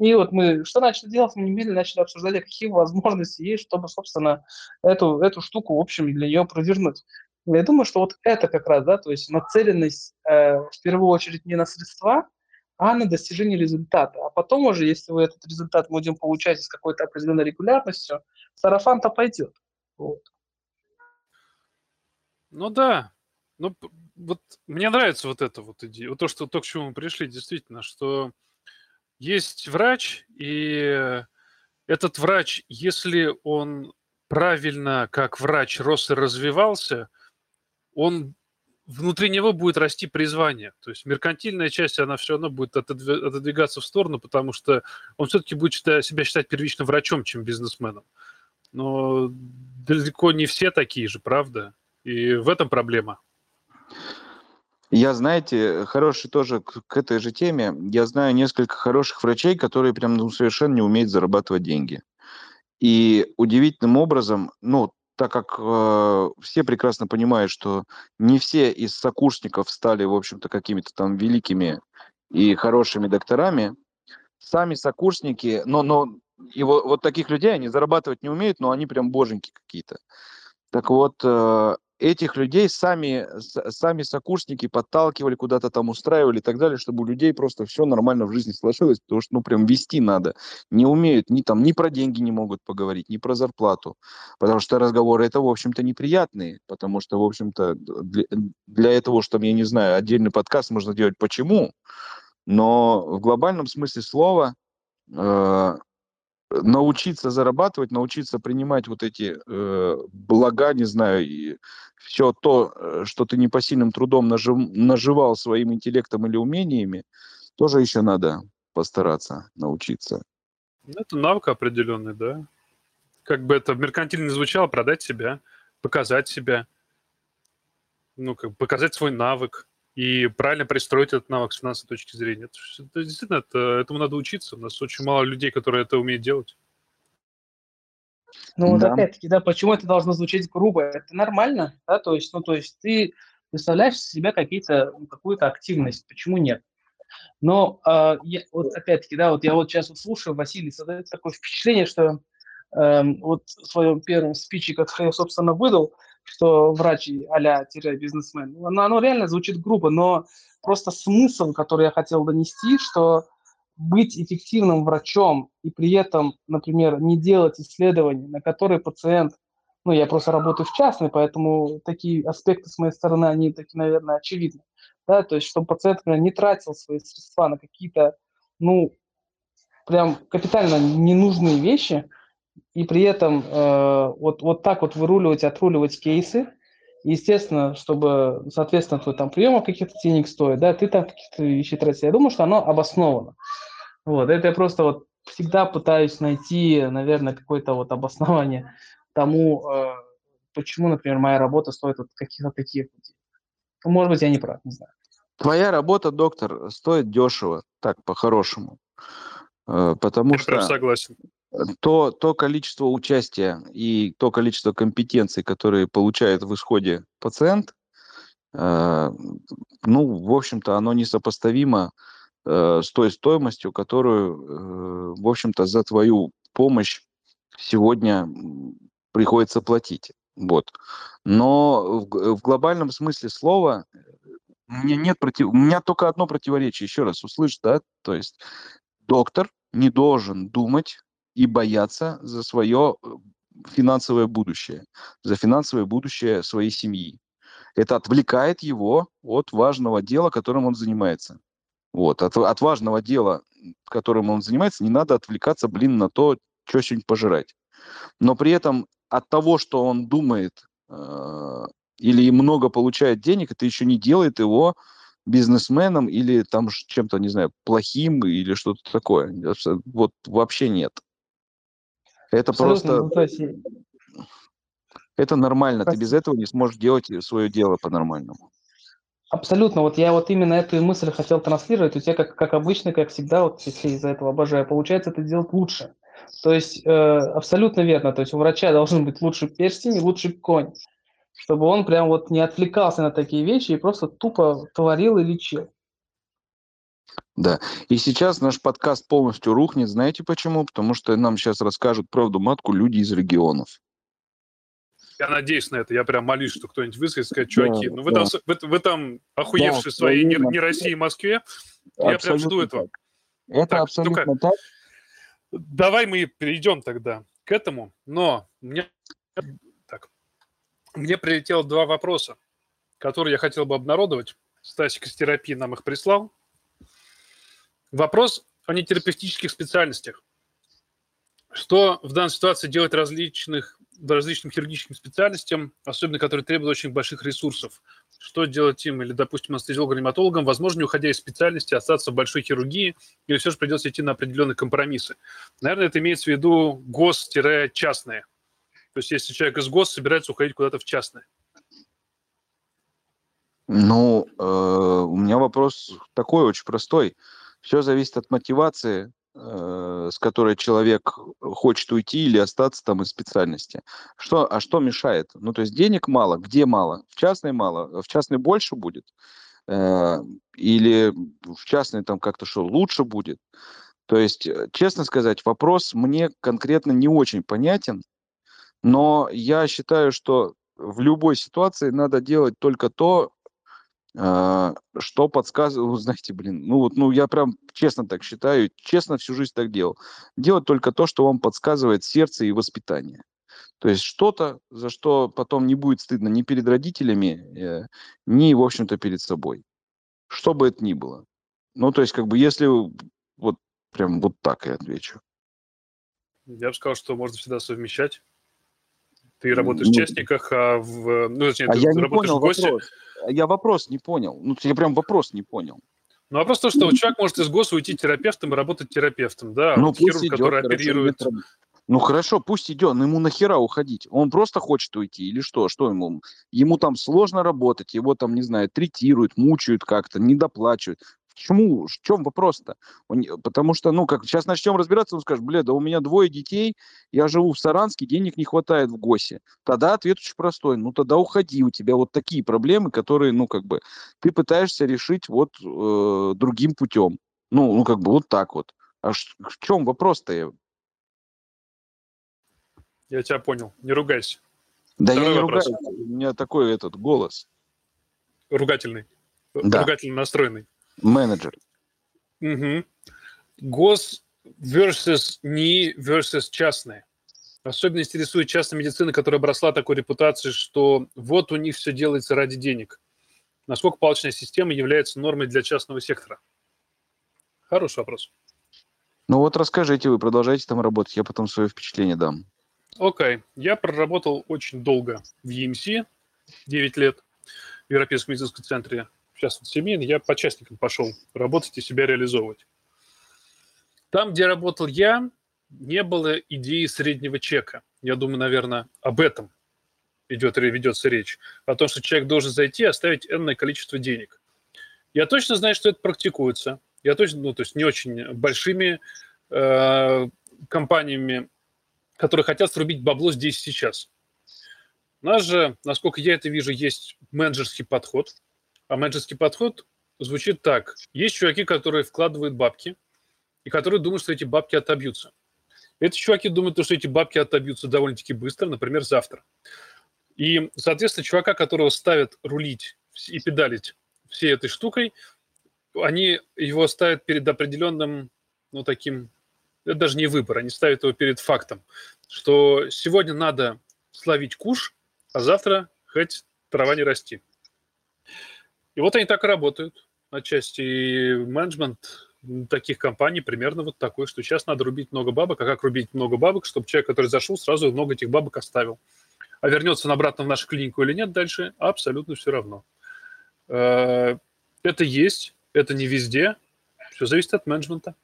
Speaker 3: И вот мы что начали делать? Мы немедленно начали обсуждать, какие возможности есть, чтобы, собственно, эту, эту штуку, в общем, для нее провернуть. Я думаю, что вот это как раз, да, то есть нацеленность э, в первую очередь не на средства, а на достижение результата. А потом уже, если вы этот результат будем получать с какой-то определенной регулярностью, сарафан-то пойдет. Вот.
Speaker 1: Ну да. Ну, вот мне нравится вот это вот идея. Вот то, что то, к чему мы пришли, действительно, что есть врач, и этот врач, если он правильно, как врач, рос и развивался – он внутри него будет расти призвание. То есть меркантильная часть, она все равно будет отодвигаться в сторону, потому что он все-таки будет себя считать первично врачом, чем бизнесменом. Но далеко не все такие же, правда? И в этом проблема.
Speaker 4: Я, знаете, хороший тоже к, к этой же теме. Я знаю несколько хороших врачей, которые прям ну, совершенно не умеют зарабатывать деньги. И удивительным образом, ну, так как э, все прекрасно понимают, что не все из сокурсников стали, в общем-то, какими-то там великими и хорошими докторами, сами сокурсники, но, но и вот, вот таких людей они зарабатывать не умеют, но они прям боженьки какие-то. Так вот, э, этих людей сами, сами сокурсники подталкивали, куда-то там устраивали и так далее, чтобы у людей просто все нормально в жизни сложилось, потому что, ну, прям вести надо. Не умеют, ни там, ни про деньги не могут поговорить, ни про зарплату, потому что разговоры это, в общем-то, неприятные, потому что, в общем-то, для, для этого, что, я не знаю, отдельный подкаст можно делать почему, но в глобальном смысле слова э, научиться зарабатывать, научиться принимать вот эти э, блага, не знаю, и все то, э, что ты непосильным трудом нажив, наживал своим интеллектом или умениями, тоже еще надо постараться научиться.
Speaker 1: Это навык определенный, да. Как бы это меркантильно звучало, продать себя, показать себя, ну, как показать свой навык и правильно пристроить этот навык с финансовой точки зрения. Это, это действительно, это, этому надо учиться. У нас очень мало людей, которые это умеют делать.
Speaker 3: Ну, да. вот опять-таки, да, почему это должно звучать грубо? Это нормально, да, то есть, ну, то есть ты представляешь из себя какие-то, ну, какую-то активность, почему нет? Но э, я, вот опять-таки, да, вот я вот сейчас вот слушаю, Василий, создается такое впечатление, что эм, вот в своем первом спиче, который я, собственно, выдал, что врач а-бизнесмен, оно, оно реально звучит грубо, но просто смысл, который я хотел донести, что быть эффективным врачом и при этом, например, не делать исследования, на которые пациент, ну, я просто работаю в частной, поэтому такие аспекты с моей стороны, они такие, наверное, очевидны, да, то есть, чтобы пациент, например, не тратил свои средства на какие-то, ну, прям капитально ненужные вещи, и при этом э, вот, вот так вот выруливать, отруливать кейсы, естественно, чтобы, соответственно, твой там приемов каких-то денег стоит, да, ты там какие-то вещи тратишь. Я думаю, что оно обосновано. Вот, это я просто вот всегда пытаюсь найти, наверное, какое-то вот обоснование тому, э, почему, например, моя работа стоит вот каких-то таких людей. Ну, может быть, я не прав, не знаю.
Speaker 4: Твоя работа, доктор, стоит дешево, так, по-хорошему. Э, потому
Speaker 1: я
Speaker 4: что...
Speaker 1: согласен
Speaker 4: то, то количество участия и то количество компетенций, которые получает в исходе пациент, э, ну, в общем-то, оно несопоставимо э, с той стоимостью, которую, э, в общем-то, за твою помощь сегодня приходится платить. Вот. Но в, в глобальном смысле слова у меня нет против... у меня только одно противоречие, еще раз услышь, да, то есть доктор не должен думать и бояться за свое э, финансовое будущее, за финансовое будущее своей семьи. Это отвлекает его от важного дела, которым он занимается. Вот, от, от важного дела, которым он занимается, не надо отвлекаться, блин, на то, что сегодня пожрать. Но при этом от того, что он думает э, или много получает денег, это еще не делает его бизнесменом или там чем-то, не знаю, плохим или что-то такое. Вот вообще нет. Это Абсолютно, просто... Ну, это нормально. Спасибо. Ты без этого не сможешь делать свое дело по-нормальному.
Speaker 3: Абсолютно. Вот я вот именно эту мысль хотел транслировать. У тебя, как, как обычно, как всегда, вот если из-за этого обожаю, получается это делать лучше. То есть э, абсолютно верно. То есть у врача должен быть лучший перстень и лучший конь, чтобы он прям вот не отвлекался на такие вещи и просто тупо творил и лечил.
Speaker 4: Да. И сейчас наш подкаст полностью рухнет. Знаете почему? Потому что нам сейчас расскажут правду матку люди из регионов.
Speaker 1: Я надеюсь на это. Я прям молюсь, что кто-нибудь выскажет, скажет, чуваки, да, ну вы, да. там, вы, вы там охуевшие да, своей не, не России, Москве. Я прям жду этого.
Speaker 4: Это так, абсолютно только... так.
Speaker 1: Давай мы перейдем тогда к этому. Но мне, так, мне прилетело два вопроса, которые я хотел бы обнародовать. Стасик из терапии нам их прислал. Вопрос о нетерапевтических специальностях. Что в данной ситуации делать различных, различным хирургическим специальностям, особенно которые требуют очень больших ресурсов? Что делать им или, допустим, анестезиологам-реаниматологам? Возможно, не уходя из специальности, остаться в большой хирургии, или все же придется идти на определенные компромиссы? Наверное, это имеется в виду гос-частное. То есть если человек из гос собирается уходить куда-то в частное.
Speaker 4: Ну, э, у меня вопрос такой очень простой. Все зависит от мотивации, э, с которой человек хочет уйти или остаться там из специальности. Что, а что мешает? Ну, то есть денег мало. Где мало? В частной мало. В частной больше будет? Э, или в частной там как-то что, лучше будет? То есть, э, честно сказать, вопрос мне конкретно не очень понятен, но я считаю, что в любой ситуации надо делать только то, что подсказывает, знаете, блин, ну вот, ну я прям честно так считаю, честно всю жизнь так делал. Делать только то, что вам подсказывает сердце и воспитание. То есть что-то, за что потом не будет стыдно ни перед родителями, э, ни, в общем-то, перед собой. Что бы это ни было. Ну, то есть, как бы, если вот прям вот так я отвечу.
Speaker 1: Я бы сказал, что можно всегда совмещать. Ты работаешь ну, в частниках, а в... Ну, точнее,
Speaker 4: а
Speaker 1: ты
Speaker 4: я работаешь не понял в гости. Вопрос я вопрос не понял. Ну, я прям вопрос не понял.
Speaker 1: Ну, вопрос то, что человек может из ГОСа уйти терапевтом и работать терапевтом, да?
Speaker 4: Ну, вот хирург, идет, который оперирует... Ну хорошо, пусть идет, но ему нахера уходить? Он просто хочет уйти или что? Что ему? Ему там сложно работать, его там, не знаю, третируют, мучают как-то, недоплачивают. Почему? В чем вопрос-то? Потому что, ну, как сейчас начнем разбираться, он скажет, бля, да у меня двое детей, я живу в Саранске, денег не хватает в ГОСе. Тогда ответ очень простой. Ну, тогда уходи, у тебя вот такие проблемы, которые, ну, как бы, ты пытаешься решить вот э, другим путем. Ну, ну, как бы вот так вот. А в чем вопрос-то?
Speaker 1: Я тебя понял. Не ругайся.
Speaker 4: Да
Speaker 1: Второй
Speaker 4: я не
Speaker 1: вопрос.
Speaker 4: ругаюсь, у меня такой этот голос.
Speaker 1: Ругательный.
Speaker 4: Да.
Speaker 1: Ругательно настроенный.
Speaker 4: Менеджер.
Speaker 1: Угу. Гос versus НИИ versus частные. Особенно интересует частная медицина, которая обросла такой репутацией, что вот у них все делается ради денег. Насколько палочная система является нормой для частного сектора? Хороший вопрос.
Speaker 4: Ну вот расскажите вы, продолжайте там работать, я потом свое впечатление дам.
Speaker 1: Окей. Я проработал очень долго в EMC, 9 лет, в Европейском медицинском центре. Сейчас семейный, я по частникам пошел работать и себя реализовывать. Там, где работал я, не было идеи среднего чека. Я думаю, наверное, об этом идет, ведется речь. О том, что человек должен зайти и оставить энное количество денег. Я точно знаю, что это практикуется. Я точно, ну, то есть не очень большими э, компаниями, которые хотят срубить бабло здесь сейчас. У нас же, насколько я это вижу, есть менеджерский подход. А менеджерский подход звучит так. Есть чуваки, которые вкладывают бабки, и которые думают, что эти бабки отобьются. Эти чуваки думают, что эти бабки отобьются довольно-таки быстро, например, завтра. И, соответственно, чувака, которого ставят рулить и педалить всей этой штукой, они его ставят перед определенным, ну, таким, это даже не выбор, они ставят его перед фактом, что сегодня надо словить куш, а завтра хоть трава не расти. И вот они так и работают. Отчасти менеджмент таких компаний примерно вот такой, что сейчас надо рубить много бабок, а как рубить много бабок, чтобы человек, который зашел, сразу много этих бабок оставил. А вернется он обратно в нашу клинику или нет дальше, абсолютно все равно. Э, Это есть, это не везде, все зависит от менеджмента.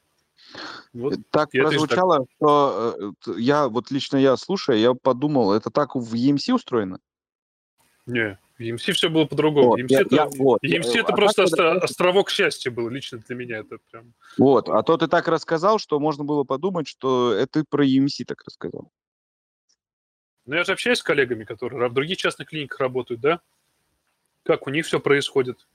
Speaker 1: Вот.
Speaker 4: Так
Speaker 1: и
Speaker 4: прозвучало, что э, я, вот лично я, слушая, я подумал, это так в EMC устроено?
Speaker 1: Не, в EMC все было по-другому.
Speaker 4: Вот,
Speaker 1: EMC
Speaker 4: я-
Speaker 1: это,
Speaker 4: я- вот, я-
Speaker 1: EMC это
Speaker 4: а
Speaker 1: просто остро- островок счастья был лично для меня. Это прям...
Speaker 4: Вот, а то ты так рассказал, что можно было подумать, что это ты про EMC так рассказал.
Speaker 1: Ну, я же общаюсь с коллегами, которые в других частных клиниках работают, да? Как у них все происходит?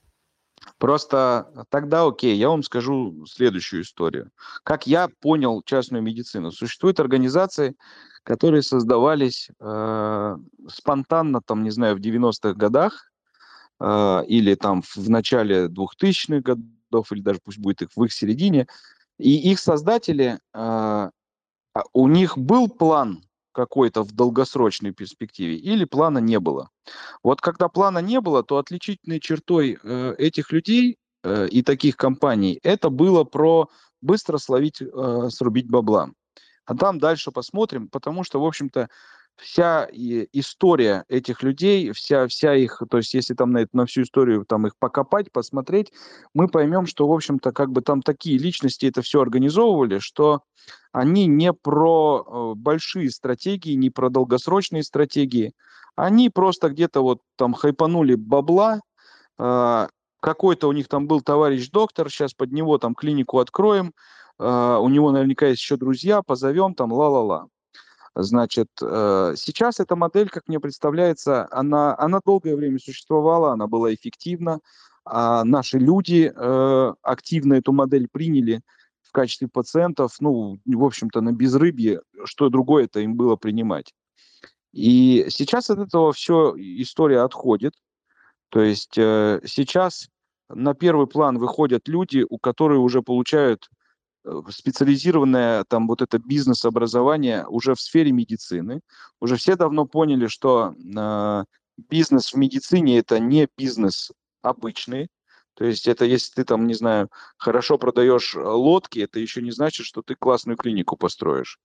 Speaker 4: Просто тогда окей, я вам скажу следующую историю. Как я понял частную медицину, существуют организации, которые создавались э, спонтанно, там, не знаю, в 90-х годах э, или там в начале 2000-х годов, или даже пусть будет их в их середине. И их создатели, э, а у них был план какой-то в долгосрочной перспективе или плана не было. Вот когда плана не было, то отличительной чертой э, этих людей э, и таких компаний это было про быстро словить, э, срубить бабла. А там дальше посмотрим, потому что, в общем-то, вся история этих людей, вся, вся их, то есть если там на, на всю историю там их покопать, посмотреть, мы поймем, что, в общем-то, как бы там такие личности это все организовывали, что они не про э, большие стратегии, не про долгосрочные стратегии, они просто где-то вот там хайпанули бабла, а, какой-то у них там был товарищ доктор, сейчас под него там клинику откроем, а, у него наверняка есть еще друзья, позовем там, ла-ла-ла. Значит, э, сейчас эта модель, как мне представляется, она, она долгое время существовала, она была эффективна, а наши люди э, активно эту модель приняли в качестве пациентов, ну, в общем-то, на безрыбье, что другое это им было принимать. И сейчас от этого все история отходит. То есть э, сейчас на первый план выходят люди, у которых уже получают специализированное там вот это бизнес-образование уже в сфере медицины. Уже все давно поняли, что э, бизнес в медицине это не бизнес обычный. То есть это если ты там, не знаю, хорошо продаешь э, лодки, это еще не значит, что ты классную клинику построишь.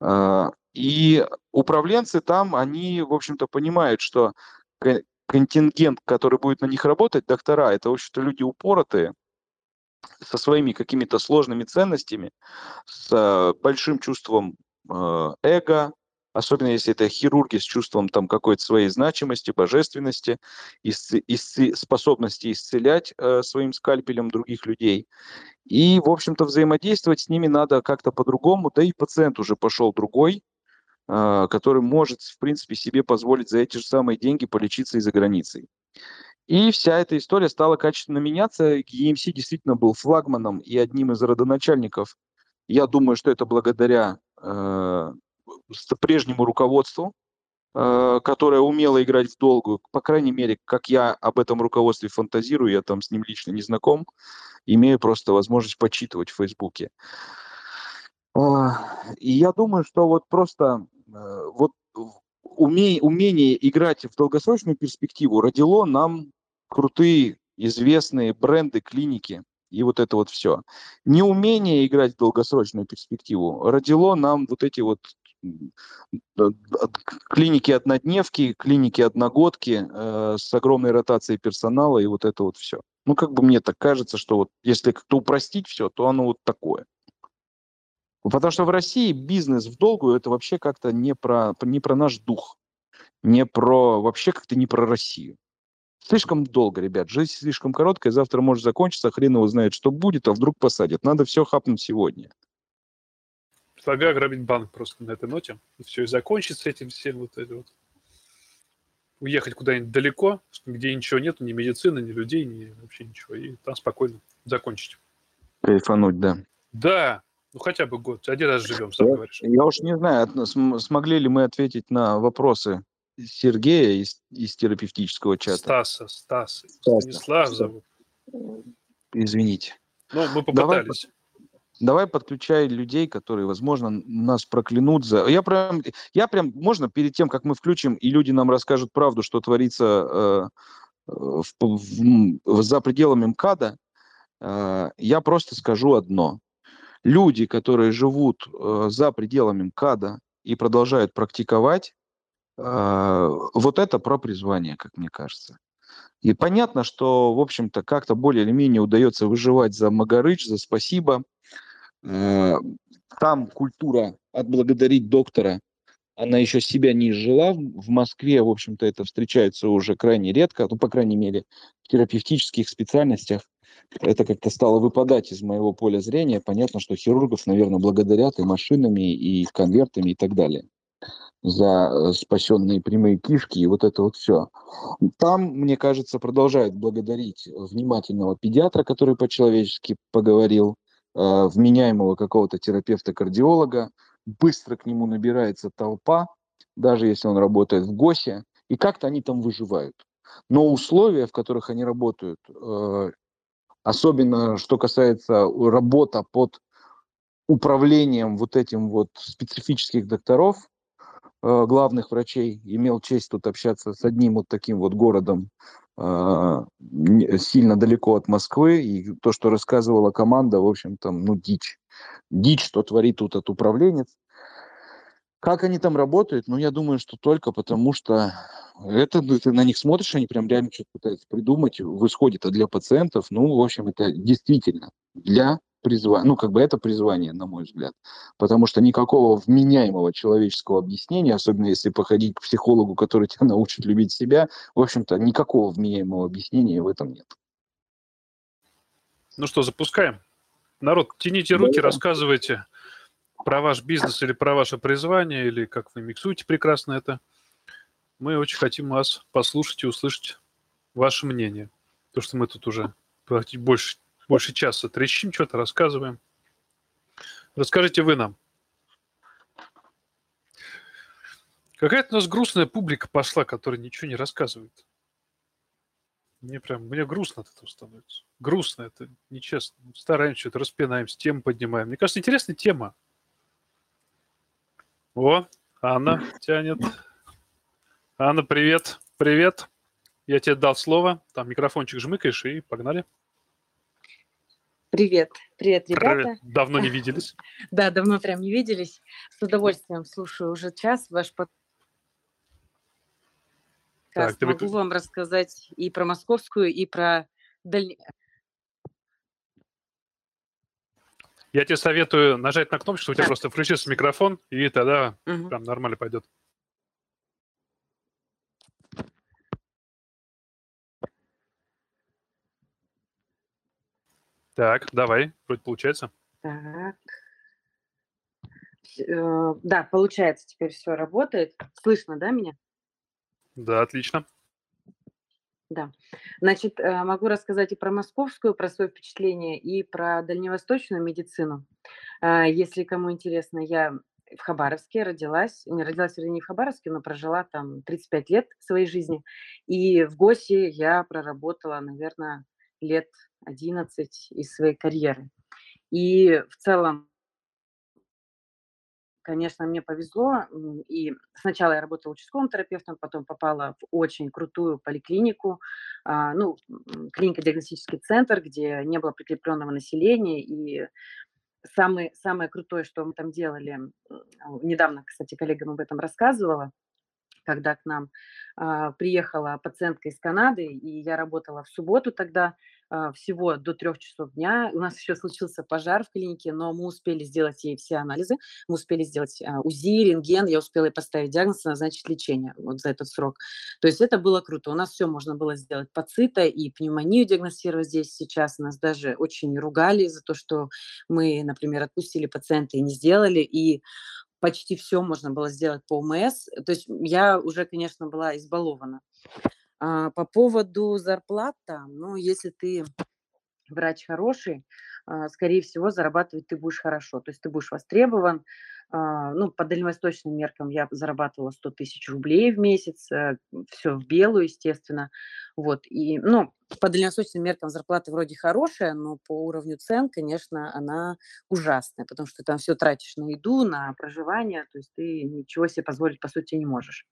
Speaker 4: А, И управленцы там, они, в общем-то, понимают, что ко- контингент, который будет на них работать, доктора, это, в общем-то, люди упоротые, со своими какими-то сложными ценностями, с э, большим чувством э, эго, особенно если это хирурги с чувством там какой-то своей значимости, божественности, исце- способности исцелять э, своим скальпелем других людей. И, в общем-то, взаимодействовать с ними надо как-то по-другому, да и пациент уже пошел другой, э, который может, в принципе, себе позволить за эти же самые деньги полечиться и за границей. И вся эта история стала качественно меняться. EMC действительно был флагманом и одним из родоначальников. Я думаю, что это благодаря э, прежнему руководству, э, которое умело играть в долгую. По крайней мере, как я об этом руководстве фантазирую, я там с ним лично не знаком, имею просто возможность почитывать в Фейсбуке. И я думаю, что вот просто э, вот умение, умение играть в долгосрочную перспективу родило нам крутые, известные бренды, клиники и вот это вот все. Неумение играть в долгосрочную перспективу родило нам вот эти вот клиники однодневки, клиники одногодки э, с огромной ротацией персонала и вот это вот все. Ну, как бы мне так кажется, что вот если как-то упростить все, то оно вот такое. Потому что в России бизнес в долгую это вообще как-то не про, не про наш дух, не про, вообще как-то не про Россию. Слишком долго, ребят, жизнь слишком короткая, завтра может закончиться, хрен его знает, что будет, а вдруг посадят. Надо все хапнуть сегодня.
Speaker 1: Предлагаю грабить банк просто на этой ноте. И все, и закончится этим всем вот это вот. Уехать куда-нибудь далеко, где ничего нет, ни медицины, ни людей, ни вообще ничего. И там спокойно закончить.
Speaker 4: Кайфануть, да.
Speaker 1: Да, ну, хотя бы год. Один раз живем, сам
Speaker 4: я,
Speaker 1: говоришь.
Speaker 4: Я уж не знаю, смогли ли мы ответить на вопросы Сергея из, из терапевтического чата.
Speaker 1: Стаса, Стаса. Стаса. Станислав зовут.
Speaker 4: Извините.
Speaker 1: Ну, мы попытались.
Speaker 4: Давай, давай подключай людей, которые, возможно, нас проклянут за... Я прям, я прям, можно перед тем, как мы включим, и люди нам расскажут правду, что творится э, в, в, за пределами МКАДа, э, я просто скажу одно – люди, которые живут э, за пределами МКАДа и продолжают практиковать, э, вот это про призвание, как мне кажется. И понятно, что, в общем-то, как-то более или менее удается выживать за Магарыч, за спасибо. Э, там культура отблагодарить доктора, она еще себя не изжила. В Москве, в общем-то, это встречается уже крайне редко, ну, по крайней мере, в терапевтических специальностях это как-то стало выпадать из моего поля зрения. Понятно, что хирургов, наверное, благодарят и машинами, и конвертами, и так далее за э, спасенные прямые кишки и вот это вот все. Там, мне кажется, продолжают благодарить внимательного педиатра, который по-человечески поговорил, э, вменяемого какого-то терапевта-кардиолога, быстро к нему набирается толпа, даже если он работает в ГОСе, и как-то они там выживают. Но условия, в которых они работают, э, особенно что касается работы под управлением вот этим вот специфических докторов, э, главных врачей, имел честь тут общаться с одним вот таким вот городом э, сильно далеко от Москвы, и то, что рассказывала команда, в общем, там, ну, дичь. Дичь, что творит тут этот управленец. Как они там работают? Ну, я думаю, что только потому, что это, ну, ты на них смотришь, они прям реально что-то пытаются придумать в исходе-то для пациентов. Ну, в общем, это действительно для призвания. Ну, как бы это призвание, на мой взгляд. Потому что никакого вменяемого человеческого объяснения, особенно если походить к психологу, который тебя научит любить себя, в общем-то, никакого вменяемого объяснения в этом нет.
Speaker 1: Ну что, запускаем? Народ, тяните руки, да. рассказывайте про ваш бизнес или про ваше призвание, или как вы миксуете прекрасно это. Мы очень хотим вас послушать и услышать ваше мнение. То, что мы тут уже больше, больше часа трещим, что-то рассказываем. Расскажите вы нам. Какая-то у нас грустная публика пошла, которая ничего не рассказывает. Мне прям, мне грустно от этого становится. Грустно, это нечестно. Стараемся, что-то распинаемся, тему поднимаем. Мне кажется, интересная тема. О, Анна тянет. Анна, привет. Привет. Я тебе дал слово. Там микрофончик жмыкаешь и погнали.
Speaker 5: Привет. Привет, ребята.
Speaker 1: Давно не виделись.
Speaker 5: Да, давно прям не виделись. С удовольствием слушаю уже час ваш подкаст. Так, Могу вам рассказать и про московскую, и про дальнюю
Speaker 1: Я тебе советую нажать на кнопку, что у тебя просто включится микрофон, и тогда угу. прям нормально пойдет. Так, давай, вроде получается.
Speaker 5: Так. Э, да, получается, теперь все работает. Слышно, да, меня?
Speaker 1: Да, отлично.
Speaker 5: Да. Значит, э, могу рассказать и про московскую, про свое впечатление, и про дальневосточную медицину. Э, если кому интересно, я в Хабаровске родилась, не родилась, вернее, не в Хабаровске, но прожила там 35 лет своей жизни. И в ГОСе я проработала, наверное, лет 11 из своей карьеры. И в целом конечно, мне повезло. И сначала я работала участковым терапевтом, потом попала в очень крутую поликлинику, а, ну, клинико-диагностический центр, где не было прикрепленного населения. И самое, самое крутое, что мы там делали, недавно, кстати, коллегам об этом рассказывала, когда к нам а, приехала пациентка из Канады, и я работала в субботу тогда, всего до трех часов дня. У нас еще случился пожар в клинике, но мы успели сделать ей все анализы, мы успели сделать а, УЗИ, рентген, я успела ей поставить диагноз и назначить лечение вот за этот срок. То есть это было круто. У нас все можно было сделать по и пневмонию диагностировать здесь сейчас. Нас даже очень ругали за то, что мы, например, отпустили пациента и не сделали. И почти все можно было сделать по ОМС. То есть я уже, конечно, была избалована. А, по поводу зарплата, ну, если ты врач хороший, а, скорее всего, зарабатывать ты будешь хорошо. То есть ты будешь востребован. А, ну, по дальневосточным меркам я зарабатывала 100 тысяч рублей в месяц, э, все в белую, естественно. Вот, и, ну, по дальневосточным меркам зарплата вроде хорошая, но по уровню цен, конечно, она ужасная, потому что ты там все тратишь на еду, на проживание, то есть ты ничего себе позволить, по сути, не можешь.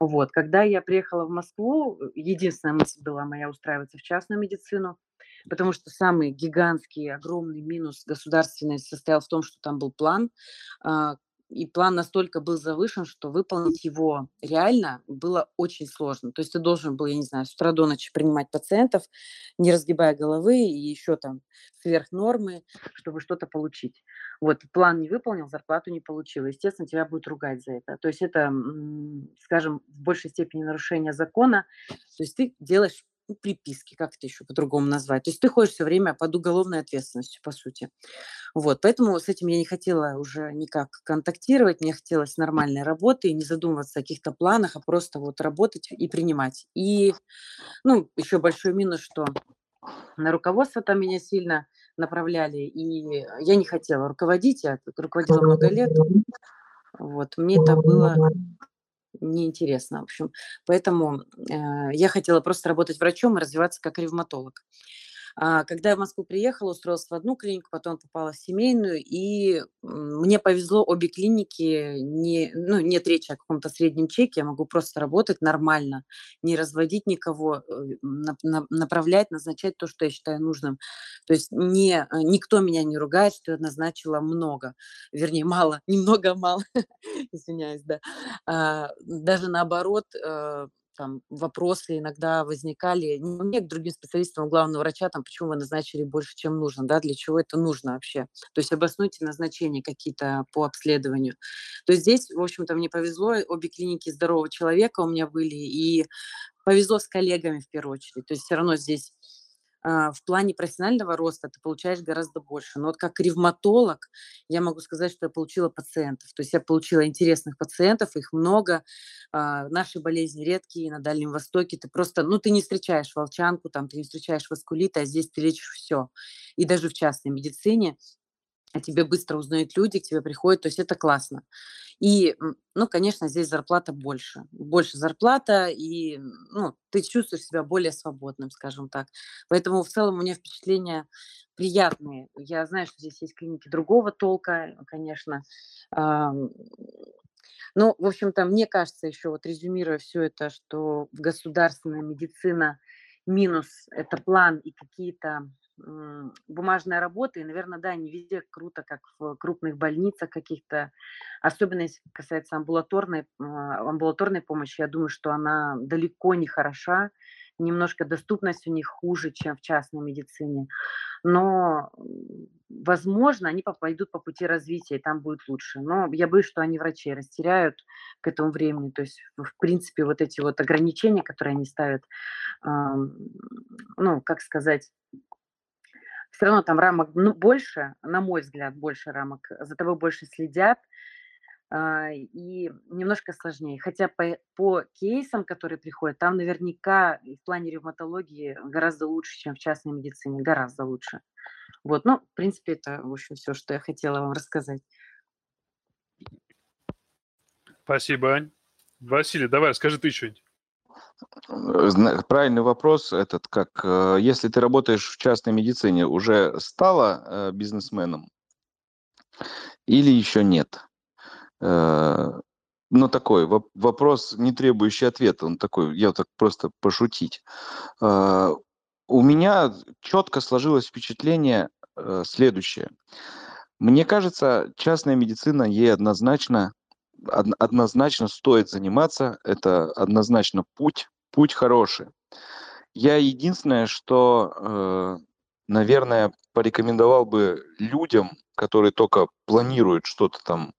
Speaker 5: Вот. Когда я приехала в Москву, единственная мысль была моя устраиваться в частную медицину, потому что самый гигантский, огромный минус государственный состоял в том, что там был план, а, и план настолько был завышен, что выполнить его реально было очень сложно. То есть ты должен был, я не знаю, с утра до ночи принимать пациентов, не разгибая головы и еще там сверх нормы, чтобы что-то получить. Вот, план не выполнил, зарплату не получил. Естественно, тебя будут ругать за это. То есть это, скажем, в большей степени нарушение закона. То есть ты делаешь приписки, как это еще по-другому назвать. То есть ты ходишь все время под уголовной ответственностью, по сути. Вот, поэтому с этим я не хотела уже никак контактировать, мне хотелось нормальной работы, и не задумываться о каких-то планах, а просто вот работать и принимать. И, ну, еще большой минус, что на руководство там меня сильно направляли, и я не хотела руководить, я руководила много лет. Вот, мне это было неинтересно, в общем. Поэтому э, я хотела просто работать врачом и развиваться как ревматолог. А, когда я в Москву приехала, устроилась в одну клинику, потом попала в семейную, и мне повезло, обе клиники, не, ну, нет речи о каком-то среднем чеке, я могу просто работать нормально, не разводить никого, э, направлять, назначать то, что я считаю нужным. То есть не, э, никто меня не ругает, что я назначила много, вернее, мало, немного, мало, извиняюсь, да. А, даже наоборот, э, там вопросы иногда возникали не к другим специалистам, у главного врача, там, почему вы назначили больше, чем нужно, да, для чего это нужно вообще. То есть обоснуйте назначения какие-то по обследованию. То есть здесь, в общем-то, мне повезло, обе клиники здорового человека у меня были, и повезло с коллегами в первую очередь. То есть все равно здесь а, в плане профессионального роста ты получаешь гораздо больше. Но вот как ревматолог я могу сказать, что я получила пациентов. То есть я получила интересных пациентов, их много. А, наши болезни редкие на Дальнем Востоке. Ты просто, ну, ты не встречаешь волчанку, там, ты не встречаешь васкулит, а здесь ты лечишь все. И даже в частной медицине о тебе быстро узнают люди, к тебе приходят, то есть это классно. И, ну, конечно, здесь зарплата больше. Больше зарплата, и, ну, ты чувствуешь себя более свободным, скажем так. Поэтому в целом у меня впечатления приятные. Я знаю, что здесь есть клиники другого толка, конечно. Ну, в общем-то, мне кажется, еще вот резюмируя все это, что государственная медицина минус – это план и какие-то бумажная работа, и, наверное, да, не везде круто, как в крупных больницах каких-то, особенно если касается амбулаторной, а, амбулаторной помощи, я думаю, что она далеко не хороша, немножко доступность у них хуже, чем в частной медицине, но, возможно, они пойдут по пути развития, и там будет лучше, но я боюсь, что они врачей растеряют к этому времени, то есть, в принципе, вот эти вот ограничения, которые они ставят, ну, как сказать, все равно там рамок ну, больше, на мой взгляд, больше рамок, за тобой больше следят, а, и немножко сложнее. Хотя по, по кейсам, которые приходят, там наверняка в плане ревматологии гораздо лучше, чем в частной медицине, гораздо лучше. Вот, ну, в принципе, это, в общем, все, что я хотела вам рассказать.
Speaker 1: Спасибо, Ань. Василий, давай, скажи ты что-нибудь.
Speaker 4: Правильный вопрос этот, как э, если ты работаешь в частной медицине, уже стала э, бизнесменом или еще нет? Э, ну, такой вопрос, не требующий ответа, он такой, я так просто пошутить. У меня четко сложилось впечатление следующее. Мне кажется, частная медицина ей однозначно однозначно стоит заниматься, это однозначно путь, путь хороший. Я единственное, что, э, наверное, порекомендовал бы людям, которые только планируют что-то там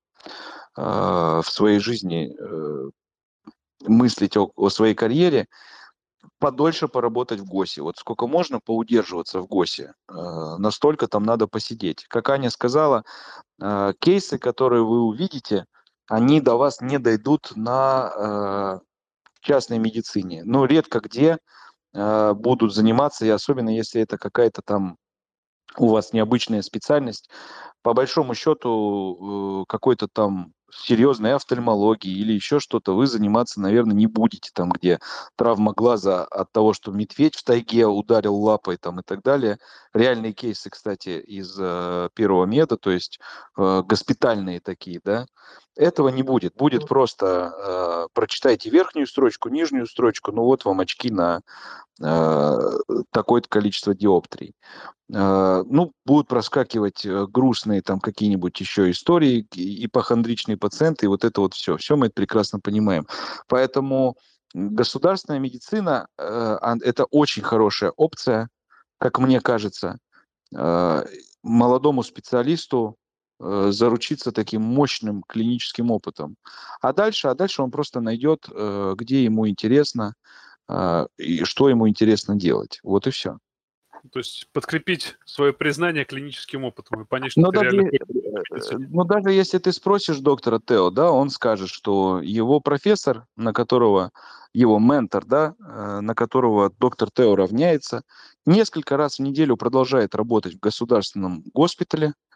Speaker 4: э, в своей жизни э, мыслить о, о своей карьере, подольше поработать в ГОСе. Вот сколько можно поудерживаться в ГОСе, настолько там надо посидеть. Как Аня сказала, кейсы, которые вы увидите – они до вас не дойдут на э, частной медицине. Но редко где э, будут заниматься, и особенно если это какая-то там у вас необычная специальность, по большому счету э, какой-то там серьезной офтальмологии или еще что-то, вы заниматься, наверное, не будете там, где травма глаза от того, что медведь в тайге ударил лапой там и так далее. Реальные кейсы, кстати, из э, первого меда, то есть э, госпитальные такие, да, этого не будет. Будет просто э, прочитайте верхнюю строчку, нижнюю строчку, ну вот вам очки на э, такое-то количество диоптрий. Э, ну, будут проскакивать э, грустные там какие-нибудь еще истории, ипохондричные пациенты, и вот это вот все. Все мы это прекрасно понимаем. Поэтому государственная медицина э, это очень хорошая опция, как мне кажется, э, молодому специалисту заручиться таким мощным клиническим опытом. А дальше, а дальше он просто найдет, э, где ему интересно э, и что ему интересно делать. Вот и все.
Speaker 1: То есть подкрепить свое признание клиническим опытом и понять, что
Speaker 4: но даже, реально... Э, но даже если ты спросишь доктора Тео, да, он скажет, что его профессор, на которого его ментор, да, э, на которого доктор Тео равняется, несколько раз в неделю продолжает работать в государственном госпитале, э,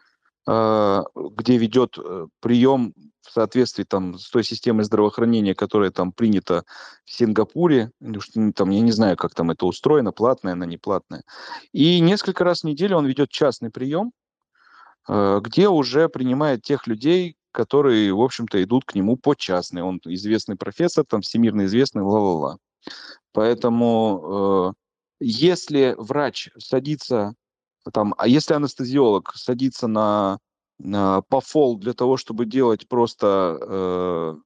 Speaker 4: где ведет прием в соответствии там с той системой здравоохранения, которая там принята в Сингапуре, там, я не знаю, как там это устроено, платная она, не платная. И несколько раз в неделю он ведет частный прием, э, где уже принимает тех людей, которые, в общем-то, идут к нему по частной. Он известный профессор, там, всемирно известный, ла-ла-ла. Поэтому э, если врач садится, там, а если анестезиолог садится на а, пофол для того, чтобы делать просто э,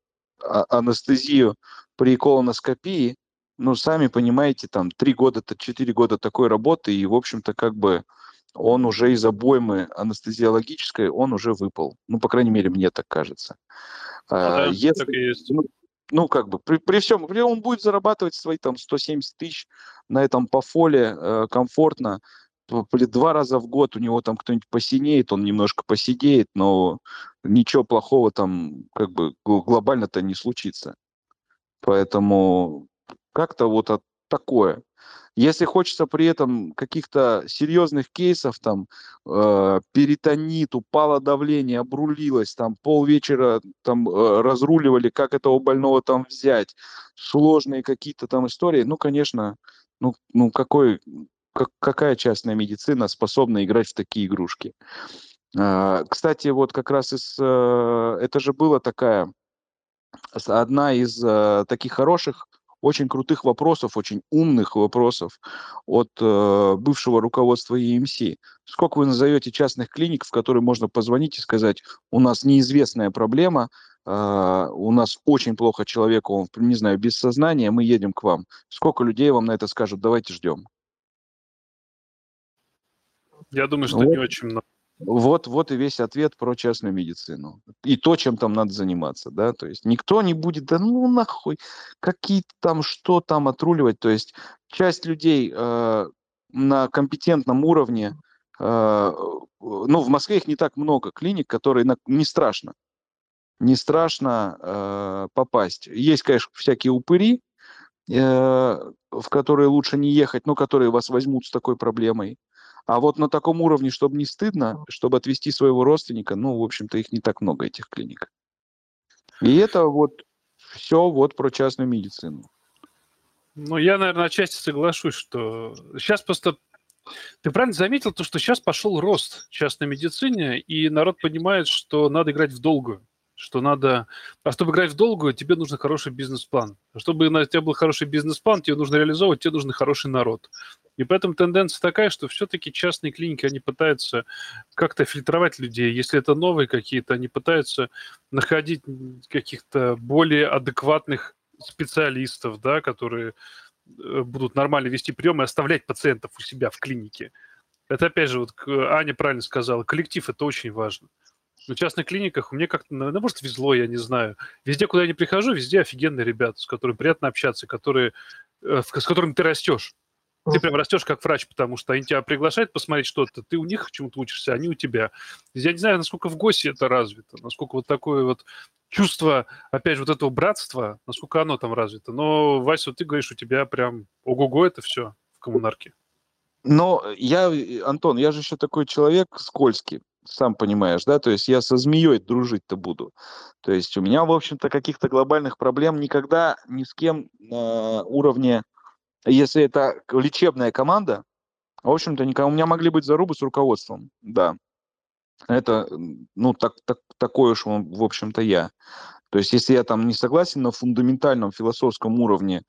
Speaker 4: а, анестезию при колоноскопии, ну, сами понимаете, там, три года, четыре года такой работы, и, в общем-то, как бы он уже из обоймы анестезиологической, он уже выпал. Ну, по крайней мере, мне так кажется.
Speaker 1: А, да, Если, так и есть.
Speaker 4: Ну, ну, как бы, при, при всем, при, он будет зарабатывать свои там 170 тысяч на этом пофоле э, комфортно, два раза в год у него там кто-нибудь посинеет, он немножко посидеет, но ничего плохого там как бы глобально-то не случится. Поэтому как-то вот от такое. Если хочется при этом каких-то серьезных кейсов, там, э, перитонит, упало давление, обрулилось, там, полвечера там э, разруливали, как этого больного там взять, сложные какие-то там истории, ну, конечно, ну, ну какой, как, какая частная медицина способна играть в такие игрушки. А, кстати, вот как раз из, э, это же была такая, одна из э, таких хороших, очень крутых вопросов, очень умных вопросов от э, бывшего руководства EMC. Сколько вы назовете частных клиник, в которые можно позвонить и сказать, у нас неизвестная проблема, у нас очень плохо человеку, он, не знаю, без сознания, мы едем к вам. Сколько людей вам на это скажут, давайте ждем.
Speaker 1: Я думаю, что вот, не очень много.
Speaker 4: Вот, вот и весь ответ про частную медицину. И то, чем там надо заниматься, да, то есть никто не будет, да ну нахуй, какие-то там, что там отруливать, то есть часть людей э, на компетентном уровне, э, ну, в Москве их не так много клиник, которые на, не страшно, не страшно э, попасть. Есть, конечно, всякие упыри, э, в которые лучше не ехать, но которые вас возьмут с такой проблемой. А вот на таком уровне, чтобы не стыдно, чтобы отвести своего родственника, ну, в общем-то, их не так много, этих клиник. И это вот все вот про частную медицину.
Speaker 1: Ну, я, наверное, отчасти соглашусь, что сейчас просто ты правильно заметил то, что сейчас пошел рост частной медицине, и народ понимает, что надо играть в долгую что надо... А чтобы играть в долгую, тебе нужен хороший бизнес-план. А чтобы у тебя был хороший бизнес-план, тебе нужно реализовывать, тебе нужен хороший народ. И поэтому тенденция такая, что все-таки частные клиники, они пытаются как-то фильтровать людей. Если это новые какие-то, они пытаются находить каких-то более адекватных специалистов, да, которые э, будут нормально вести прием и оставлять пациентов у себя в клинике. Это опять же, вот Аня правильно сказала, коллектив – это очень важно. В частных клиниках мне как-то, ну, может, везло, я не знаю. Везде, куда я не прихожу, везде офигенные ребята, с которыми приятно общаться, которые, э, с которыми ты растешь. Ты прям растешь как врач, потому что они тебя приглашают посмотреть что-то, ты у них чему-то учишься, они у тебя. Я не знаю, насколько в ГОСе это развито, насколько вот такое вот чувство, опять же, вот этого братства, насколько оно там развито. Но, Вася, вот ты говоришь, у тебя прям ого-го это все в коммунарке.
Speaker 4: Но я, Антон, я же еще такой человек скользкий, сам понимаешь, да, то есть я со змеей дружить-то буду. То есть у меня, в общем-то, каких-то глобальных проблем никогда ни с кем на уровне если это лечебная команда, в общем-то, у меня могли быть зарубы с руководством, да. Это, ну, так, так, такой уж, в общем-то, я. То есть, если я там не согласен на фундаментальном философском уровне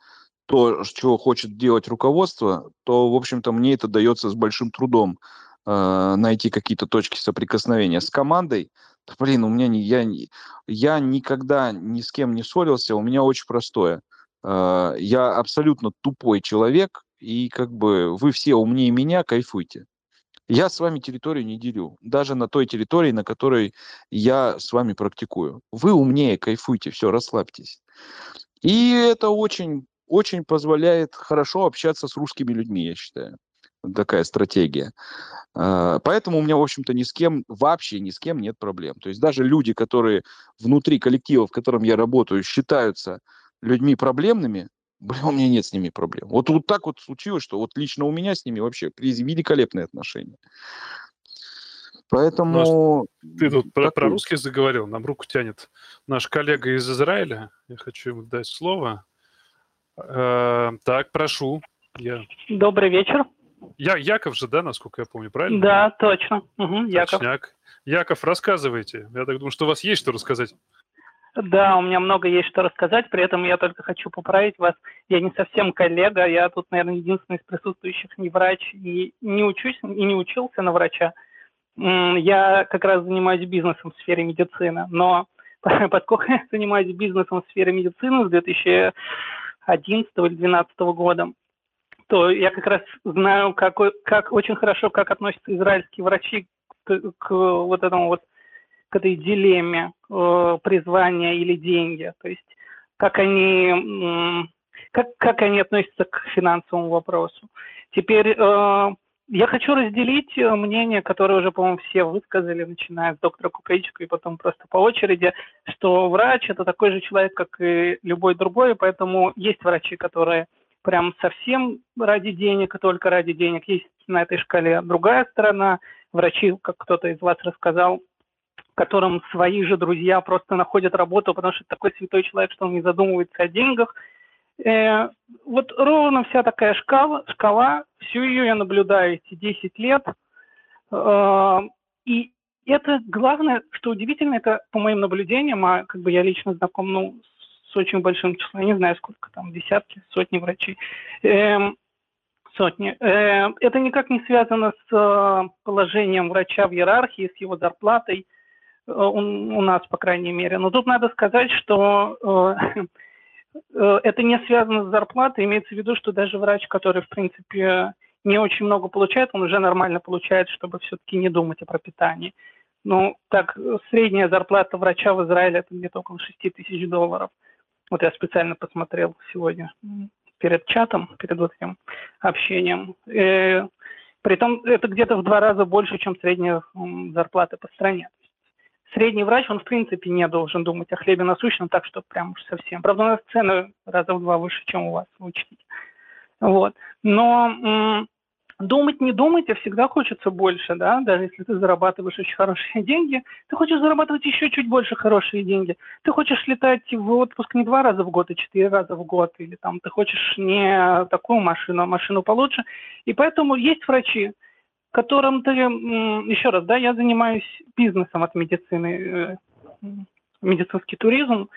Speaker 4: то, чего хочет делать руководство, то, в общем-то, мне это дается с большим трудом э, найти какие-то точки соприкосновения. С командой, блин, у меня не, я, я никогда ни с кем не ссорился, у меня очень простое – а, я абсолютно тупой человек, и как бы вы все умнее меня, кайфуйте. Я с вами территорию не делю, даже на той территории, на которой я с вами практикую. Вы умнее, кайфуйте, все, расслабьтесь. И это очень, очень позволяет хорошо общаться с русскими людьми, я считаю. Такая стратегия. А, поэтому у меня, в общем-то, ни с кем, вообще ни с кем нет проблем. То есть даже люди, которые внутри коллектива, в котором я работаю, считаются людьми проблемными, блин, у меня нет с ними проблем. Вот, вот так вот случилось, что вот лично у меня с ними вообще великолепные отношения. Поэтому...
Speaker 1: Ну, ты тут про, про русских заговорил, нам руку тянет наш коллега из Израиля. Я хочу ему дать слово. Э, так, прошу.
Speaker 6: Я... Добрый вечер.
Speaker 1: Я, Яков же, да, насколько я помню, правильно?
Speaker 6: Да, точно. Угу,
Speaker 1: Яков. Точняк. Яков, рассказывайте. Я так думаю, что у вас есть что рассказать.
Speaker 6: Да, у меня много есть что рассказать, при этом я только хочу поправить вас. Я не совсем коллега, я тут, наверное, единственный из присутствующих не врач и не учусь, и не учился на врача. Я как раз занимаюсь бизнесом в сфере медицины, но поскольку я занимаюсь бизнесом в сфере медицины с 2011 или 2012 года, то я как раз знаю, как, как очень хорошо, как относятся израильские врачи к, к вот этому вот к этой дилемме э, призвания или деньги. То есть как они, как, как они относятся к финансовому вопросу. Теперь э, я хочу разделить э, мнение, которое уже, по-моему, все высказали, начиная с доктора Кукаичка и потом просто по очереди, что врач – это такой же человек, как и любой другой, поэтому есть врачи, которые прям совсем ради денег и только ради денег. Есть на этой шкале другая сторона. Врачи, как кто-то из вас рассказал, котором свои же друзья просто находят работу, потому что такой святой человек, что он не задумывается о деньгах. Э, вот ровно вся такая шкала, шкала, всю ее я наблюдаю эти 10 лет. Э, и это главное, что удивительно, это по моим наблюдениям, а как бы я лично знаком ну, с очень большим числом, я не знаю сколько там, десятки, сотни врачей, э, сотни. Это никак не связано с э, положением врача в иерархии, с его зарплатой, у, нас, по крайней мере. Но тут надо сказать, что э, э, это не связано с зарплатой. Имеется в виду, что даже врач, который, в принципе, не очень много получает, он уже нормально получает, чтобы все-таки не думать о пропитании. Ну, так, средняя зарплата врача в Израиле это где-то около 6 тысяч долларов. Вот я специально посмотрел сегодня перед чатом, перед вот этим общением. И, притом это где-то в два раза больше, чем средняя зарплата по стране средний врач, он в принципе не должен думать о хлебе насущном так, что прям уж совсем. Правда, у нас цены раза в два выше, чем у вас, учтите. Вот. Но думать не думать, а всегда хочется больше, да, даже если ты зарабатываешь очень хорошие деньги, ты хочешь зарабатывать еще чуть больше хорошие деньги. Ты хочешь летать в отпуск не два раза в год, а четыре раза в год, или там ты хочешь не такую машину, а машину получше. И поэтому есть врачи, которым ты, еще раз, да, я занимаюсь бизнесом от медицины, э, медицинский туризм,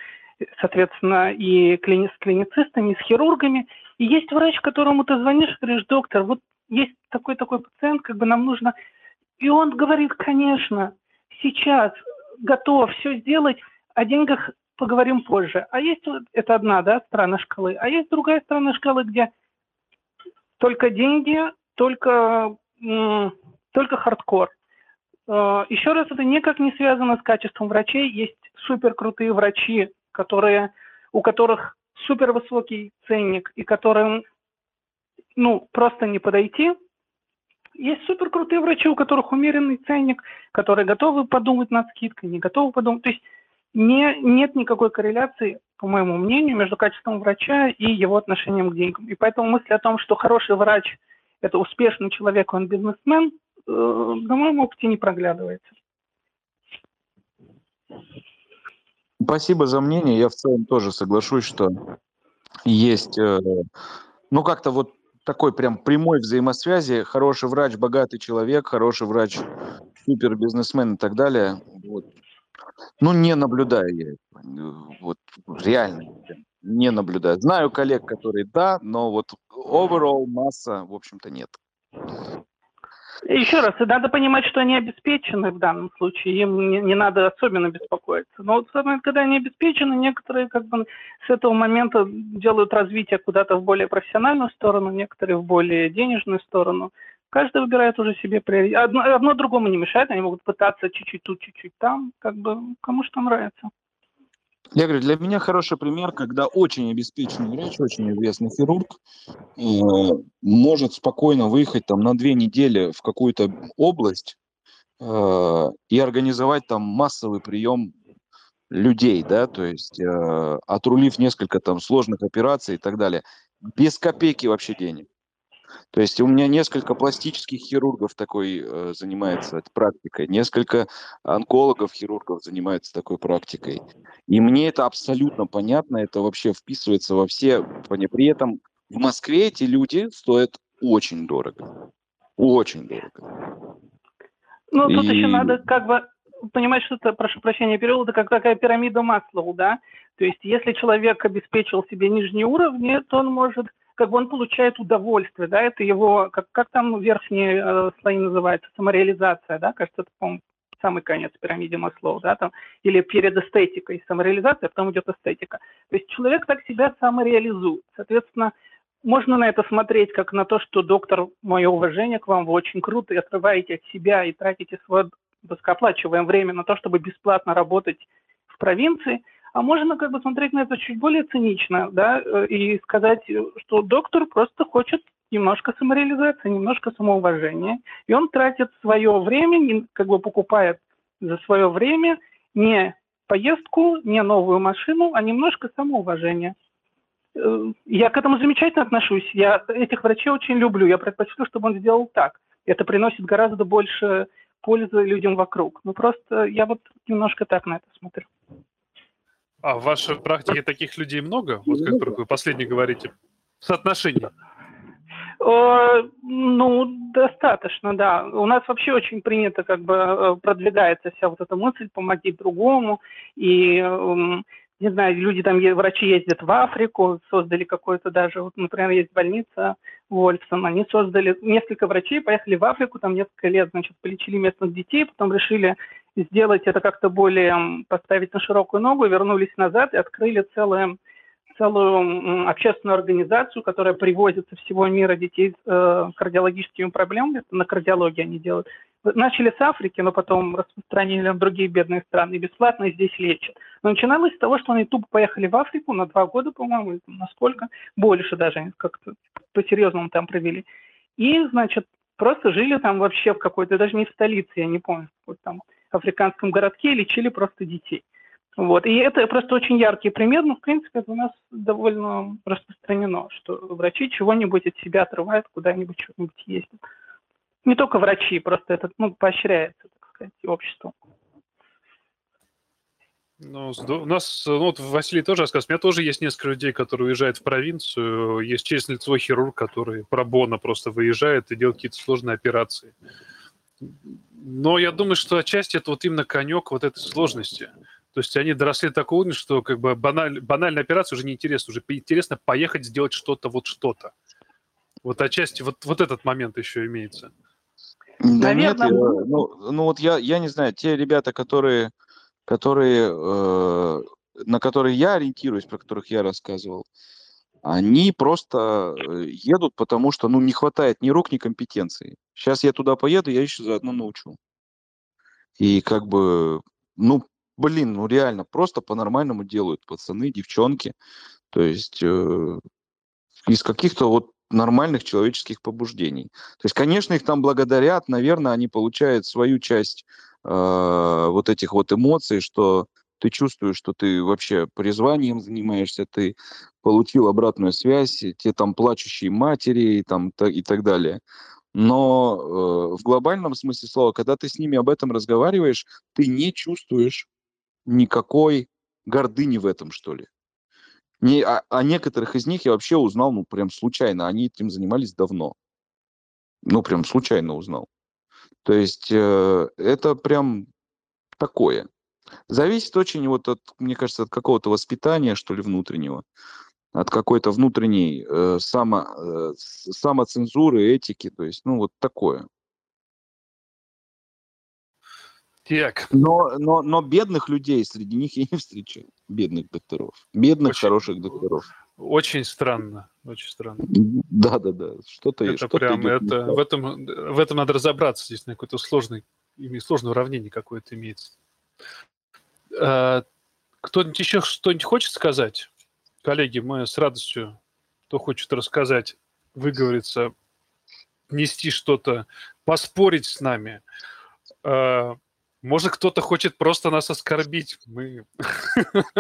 Speaker 6: соответственно, и клини с клиницистами, с хирургами. И есть врач, которому ты звонишь и говоришь, доктор, вот есть такой-такой пациент, как бы нам нужно... И он говорит, конечно, сейчас готов все сделать, о деньгах поговорим позже. А есть, это одна, да, сторона шкалы, а есть другая сторона шкалы, где только деньги, только, только хардкор. Э, Еще раз, это никак не связано с качеством врачей. Есть супер крутые врачи, которые, у которых супер высокий ценник и которым ну, просто не подойти. Есть супер крутые врачи, у которых умеренный ценник, которые готовы подумать над скидкой, не готовы подумать. То есть не, нет никакой корреляции, по моему мнению, между качеством врача и его отношением к деньгам. И поэтому мысль о том, что хороший врач – это успешный человек, он бизнесмен, э, на моем опыте не проглядывается.
Speaker 4: Спасибо за мнение. Я в целом тоже соглашусь, что есть, э, ну как-то вот такой прям прямой взаимосвязи. Хороший врач, богатый человек, хороший врач, супер бизнесмен и так далее. Вот. Ну, не наблюдаю я. Вот реально не наблюдаю. Знаю коллег, которые да, но вот overall масса, в общем-то, нет.
Speaker 6: Еще раз, надо понимать, что они обеспечены в данном случае, им не, не надо особенно беспокоиться. Но вот когда они обеспечены, некоторые как бы с этого момента делают развитие куда-то в более профессиональную сторону, некоторые в более денежную сторону. Каждый выбирает уже себе приоритет. Одно, одно другому не мешает, они могут пытаться чуть-чуть тут, чуть-чуть там, как бы кому что нравится.
Speaker 4: Я говорю, для меня хороший пример, когда очень обеспеченный врач, очень известный хирург, э, может спокойно выехать там на две недели в какую-то область э, и организовать там массовый прием людей, да, то есть э, отрулив несколько там сложных операций и так далее, без копейки вообще денег. То есть у меня несколько пластических хирургов такой э, занимается практикой, несколько онкологов, хирургов занимаются такой практикой. И мне это абсолютно понятно, это вообще вписывается во все. При этом в Москве эти люди стоят очень дорого. Очень дорого.
Speaker 6: Ну, тут И... еще надо как бы понимать, что это, прошу прощения, перевод, это как такая пирамида Маслоу, да? То есть если человек обеспечил себе нижние уровни, то он может как бы он получает удовольствие, да, это его, как, как там верхние э, слои называются, самореализация, да, кажется, это, по-моему, самый конец пирамиды Маслоу, да, там, или перед эстетикой самореализация, а потом идет эстетика. То есть человек так себя самореализует. Соответственно, можно на это смотреть как на то, что доктор, мое уважение к вам, вы очень круто и отрываете от себя и тратите свое высокооплачиваемое время на то, чтобы бесплатно работать в провинции, а можно как бы смотреть на это чуть более цинично, да, э, и сказать, что доктор просто хочет немножко самореализации, немножко самоуважения, и он тратит свое время, как бы покупает за свое время не поездку, не новую машину, а немножко самоуважения. Э, я к этому замечательно отношусь. Я этих врачей очень люблю. Я предпочту, чтобы он сделал так. Это приносит гораздо больше пользы людям вокруг. Ну просто я вот немножко так на это смотрю.
Speaker 1: А в вашей практике таких людей много? Вот как вы последний говорите. Соотношение?
Speaker 6: Ну, достаточно, да. У нас вообще очень принято, как бы э, продвигается вся вот эта мысль помоги другому. И, эм, не знаю, люди там, врачи ездят в Африку, создали какой-то даже, вот, например, есть больница Вольфсон, они создали, несколько врачей поехали в Африку, там несколько лет, значит, полечили местных детей, потом решили сделать это как-то более, поставить на широкую ногу, вернулись назад и открыли целое, целую общественную организацию, которая привозит со всего мира детей с э, кардиологическими проблемами, на кардиологии они делают. Начали с Африки, но потом распространили на другие бедные страны бесплатно здесь лечат. Но начиналось с того, что они тупо поехали в Африку на два года, по-моему, на сколько, больше даже, как-то по-серьезному там провели. И, значит, просто жили там вообще в какой-то, даже не в столице, я не помню, какой там африканском городке лечили просто детей. Вот. И это просто очень яркий пример, но, в принципе, это у нас довольно распространено, что врачи чего-нибудь от себя отрывают, куда-нибудь что-нибудь ездят. Не только врачи, просто это ну, поощряется, так сказать, обществом.
Speaker 1: Ну, у нас, ну, вот Василий тоже рассказывал, у меня тоже есть несколько людей, которые уезжают в провинцию, есть честный лицевой хирург, который пробона просто выезжает и делает какие-то сложные операции. Но я думаю, что отчасти это вот именно конек вот этой сложности. То есть они доросли до такого уровня, что как бы баналь, банальная операция уже не интересна, уже интересно поехать сделать что-то, вот что-то. Вот отчасти вот, вот этот момент еще имеется.
Speaker 4: Да Наверное, нет, я, ну, ну вот я, я не знаю, те ребята, которые которые, э, на которые я ориентируюсь, про которых я рассказывал, они просто э, едут, потому что ну, не хватает ни рук, ни компетенции. Сейчас я туда поеду, я еще заодно научу. И как бы, ну, блин, ну реально, просто по-нормальному делают пацаны, девчонки. То есть э, из каких-то вот нормальных человеческих побуждений. То есть, конечно, их там благодарят, наверное, они получают свою часть э, вот этих вот эмоций, что ты чувствуешь, что ты вообще призванием занимаешься, ты получил обратную связь, те там плачущие матери и, там, и так далее. Но э, в глобальном смысле слова, когда ты с ними об этом разговариваешь, ты не чувствуешь никакой гордыни в этом, что ли. Не, а, а некоторых из них я вообще узнал, ну, прям случайно. Они этим занимались давно. Ну, прям случайно узнал. То есть э, это прям такое. Зависит очень, вот от, мне кажется, от какого-то воспитания, что ли, внутреннего, от какой-то внутренней э, само, э, самоцензуры, этики, то есть, ну, вот такое. Так. Но, но, но бедных людей среди них я не встречал. Бедных докторов. Бедных, очень, хороших докторов.
Speaker 1: Очень странно. Очень странно.
Speaker 4: Да, да, да. Что-то
Speaker 1: Это что прям, это, в, этом, в этом надо разобраться. Здесь на какой-то сложный, сложное уравнение какое-то имеется. А, кто-нибудь еще что-нибудь хочет сказать? Коллеги, мы с радостью, кто хочет рассказать, выговориться, нести что-то, поспорить с нами. А, может, кто-то хочет просто нас оскорбить. Мы,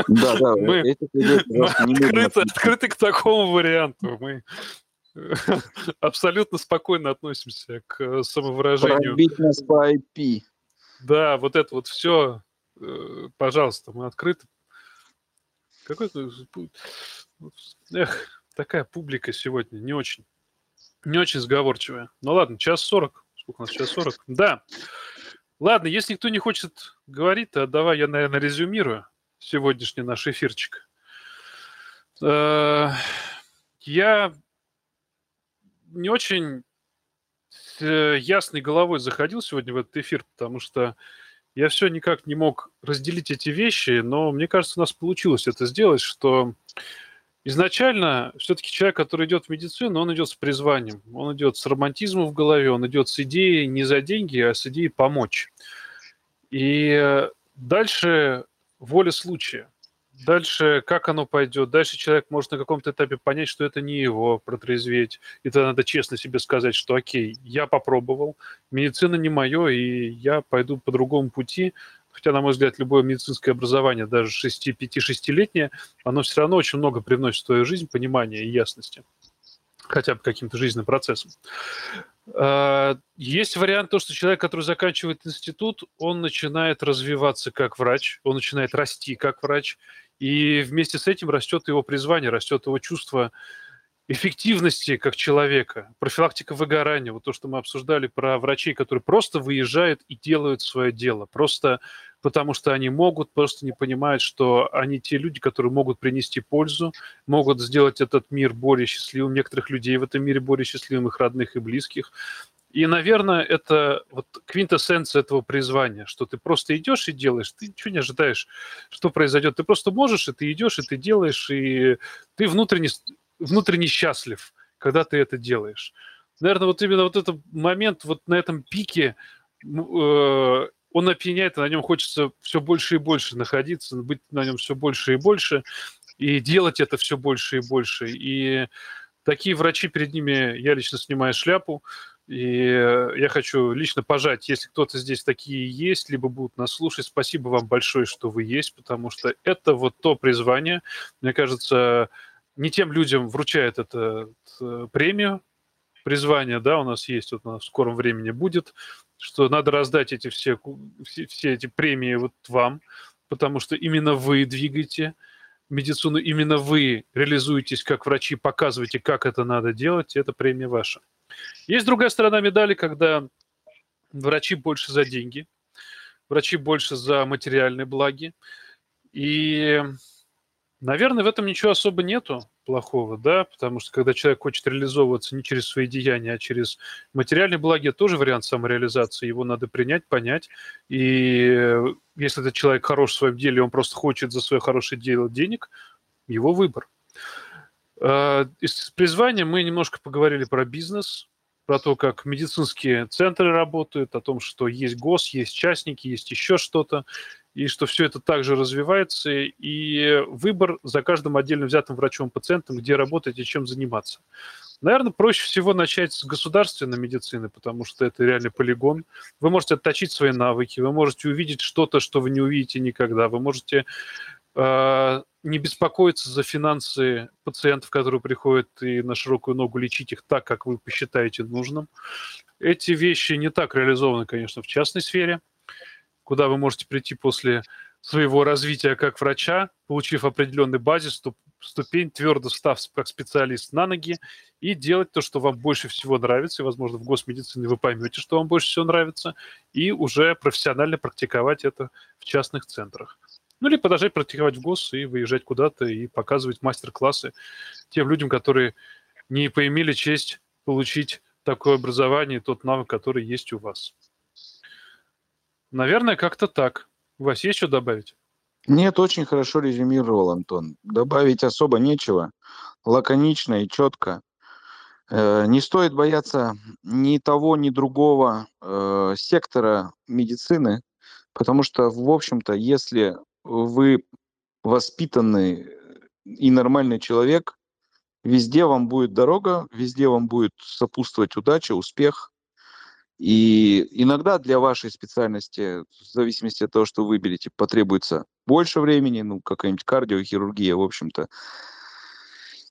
Speaker 1: да, да, мы, мы открыты, открыты к такому варианту. Мы абсолютно спокойно относимся к самовыражению.
Speaker 4: Пробить нас по IP.
Speaker 1: Да, вот это вот все, пожалуйста, мы открыты. Какой-то... Эх, такая публика сегодня не очень, не очень сговорчивая. Ну ладно, час сорок. Сколько у нас? Час сорок? Да. Ладно, если никто не хочет говорить, то давай я, наверное, резюмирую сегодняшний наш эфирчик. Э, я не очень ясной головой заходил сегодня в этот эфир, потому что я все никак не мог разделить эти вещи, но мне кажется, у нас получилось это сделать, что Изначально все-таки человек, который идет в медицину, он идет с призванием, он идет с романтизмом в голове, он идет с идеей не за деньги, а с идеей помочь. И дальше воля случая. Дальше как оно пойдет. Дальше человек может на каком-то этапе понять, что это не его протрезветь. И тогда надо честно себе сказать, что окей, я попробовал, медицина не мое, и я пойду по другому пути, Хотя, на мой взгляд, любое медицинское образование, даже 5-6-летнее, оно все равно очень много привносит в твою жизнь понимания и ясности хотя бы каким-то жизненным процессом. А, есть вариант то, что человек, который заканчивает институт, он начинает развиваться как врач, он начинает расти как врач, и вместе с этим растет его призвание, растет его чувство эффективности как человека, профилактика выгорания, вот то, что мы обсуждали про врачей, которые просто выезжают и делают свое дело, просто потому что они могут, просто не понимают, что они те люди, которые могут принести пользу, могут сделать этот мир более счастливым, некоторых людей в этом мире более счастливым, их родных и близких. И, наверное, это вот квинтэссенция этого призвания, что ты просто идешь и делаешь, ты ничего не ожидаешь, что произойдет. Ты просто можешь, и ты идешь, и ты делаешь, и ты внутренне внутренне счастлив, когда ты это делаешь. Наверное, вот именно вот этот момент вот на этом пике, э, он опьяняет, и на нем хочется все больше и больше находиться, быть на нем все больше и больше, и делать это все больше и больше. И такие врачи перед ними, я лично снимаю шляпу, И я хочу лично пожать, если кто-то здесь такие есть, либо будут нас слушать, спасибо вам большое, что вы есть, потому что это вот то призвание, мне кажется, не тем людям вручает это э, премию, призвание, да, у нас есть, вот в скором времени будет, что надо раздать эти все, все, все эти премии вот вам, потому что именно вы двигаете медицину, именно вы реализуетесь как врачи, показываете, как это надо делать, и это премия ваша. Есть другая сторона медали, когда врачи больше за деньги, врачи больше за материальные благи. И, наверное, в этом ничего особо нету плохого, да, потому что когда человек хочет реализовываться не через свои деяния, а через материальные благи, тоже вариант самореализации, его надо принять, понять, и если этот человек хорош в своем деле, он просто хочет за свое хорошее дело денег, его выбор. А, из призвания мы немножко поговорили про бизнес, про то, как медицинские центры работают, о том, что есть ГОС, есть частники, есть еще что-то и что все это также развивается, и выбор за каждым отдельно взятым врачом-пациентом, где работать и чем заниматься. Наверное, проще всего начать с государственной медицины, потому что это реальный полигон. Вы можете отточить свои навыки, вы можете увидеть что-то, что вы не увидите никогда, вы можете э, не беспокоиться за финансы пациентов, которые приходят и на широкую ногу лечить их так, как вы посчитаете нужным. Эти вещи не так реализованы, конечно, в частной сфере – куда вы можете прийти после своего развития как врача, получив определенный базис, ступень, твердо став как специалист на ноги и делать то, что вам больше всего нравится, и, возможно, в госмедицине вы поймете, что вам больше всего нравится, и уже профессионально практиковать это в частных центрах. Ну или продолжать практиковать в ГОС и выезжать куда-то и показывать мастер-классы тем людям, которые не поимели честь получить такое образование тот навык, который есть у вас. Наверное, как-то так. Вась, есть что добавить?
Speaker 4: Нет, очень хорошо резюмировал Антон. Добавить особо нечего. Лаконично и четко. Э, не стоит бояться ни того, ни другого э, сектора медицины, потому что, в общем-то, если вы воспитанный и нормальный человек, везде вам будет дорога, везде вам будет сопутствовать удача, успех. И иногда для вашей специальности, в зависимости от того, что вы выберете, потребуется больше времени, ну, какая-нибудь кардиохирургия, в общем-то.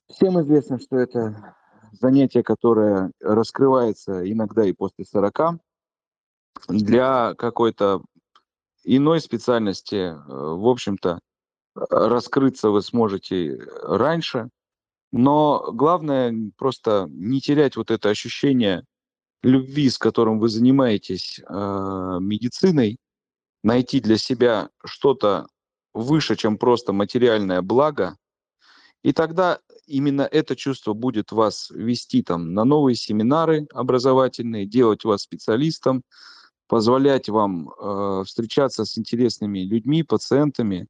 Speaker 4: Всем известно, что это занятие, которое раскрывается иногда и после 40. Для какой-то иной специальности, э, в общем-то, раскрыться вы сможете раньше. Но главное просто не терять вот это ощущение любви, с которым вы занимаетесь э, медициной, найти для себя что-то выше, чем просто материальное благо, и тогда именно это чувство будет вас вести там на новые семинары образовательные, делать вас специалистом, позволять вам э, встречаться с интересными людьми, пациентами.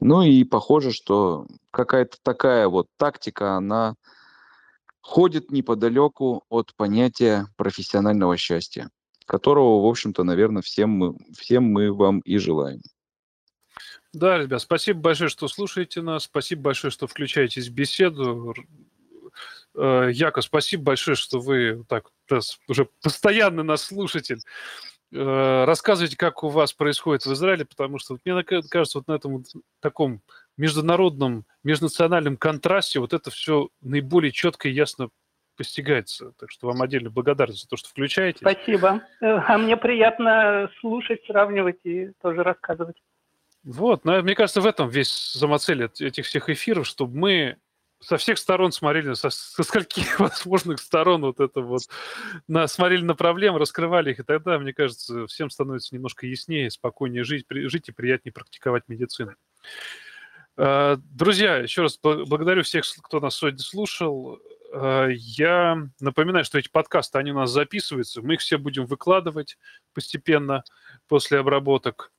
Speaker 4: Ну и похоже, что какая-то такая вот тактика, она ходит неподалеку от понятия профессионального счастья, которого, в общем-то, наверное, всем мы, всем мы вам и желаем.
Speaker 1: Да, ребят, спасибо большое, что слушаете нас, спасибо большое, что включаетесь в беседу. Э, Яков, спасибо большое, что вы так уже постоянный наш слушатель. Э, рассказывайте, как у вас происходит в Израиле, потому что мне кажется, вот на этом таком международном, межнациональном контрасте вот это все наиболее четко и ясно постигается. Так что вам отдельно благодарность за то, что включаете.
Speaker 6: Спасибо. А мне приятно слушать, сравнивать и тоже рассказывать.
Speaker 1: Вот, мне кажется, в этом весь самоцель этих всех эфиров, чтобы мы со всех сторон смотрели, со, со скольких возможных сторон вот это вот, на, смотрели на проблемы, раскрывали их, и тогда, мне кажется, всем становится немножко яснее, спокойнее жить, при, жить и приятнее практиковать медицину. А, друзья, еще раз благодарю всех, кто нас сегодня слушал. А, я напоминаю, что эти подкасты, они у нас записываются, мы их все будем выкладывать постепенно после обработок.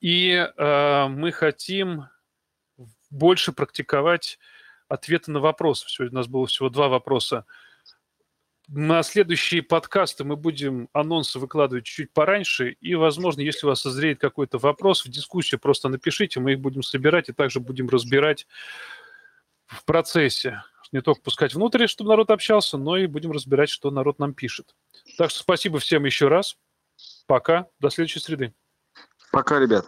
Speaker 1: И э, мы хотим больше практиковать ответы на вопросы. Сегодня у нас было всего два вопроса. На следующие подкасты мы будем анонсы выкладывать чуть пораньше. И, возможно, если у вас созреет какой-то вопрос в дискуссию, просто напишите, мы их будем собирать и также будем разбирать в процессе, не только пускать внутрь, чтобы народ общался, но и будем разбирать, что народ нам пишет. Так что спасибо всем еще раз. Пока. До следующей среды.
Speaker 7: Пока, ребят.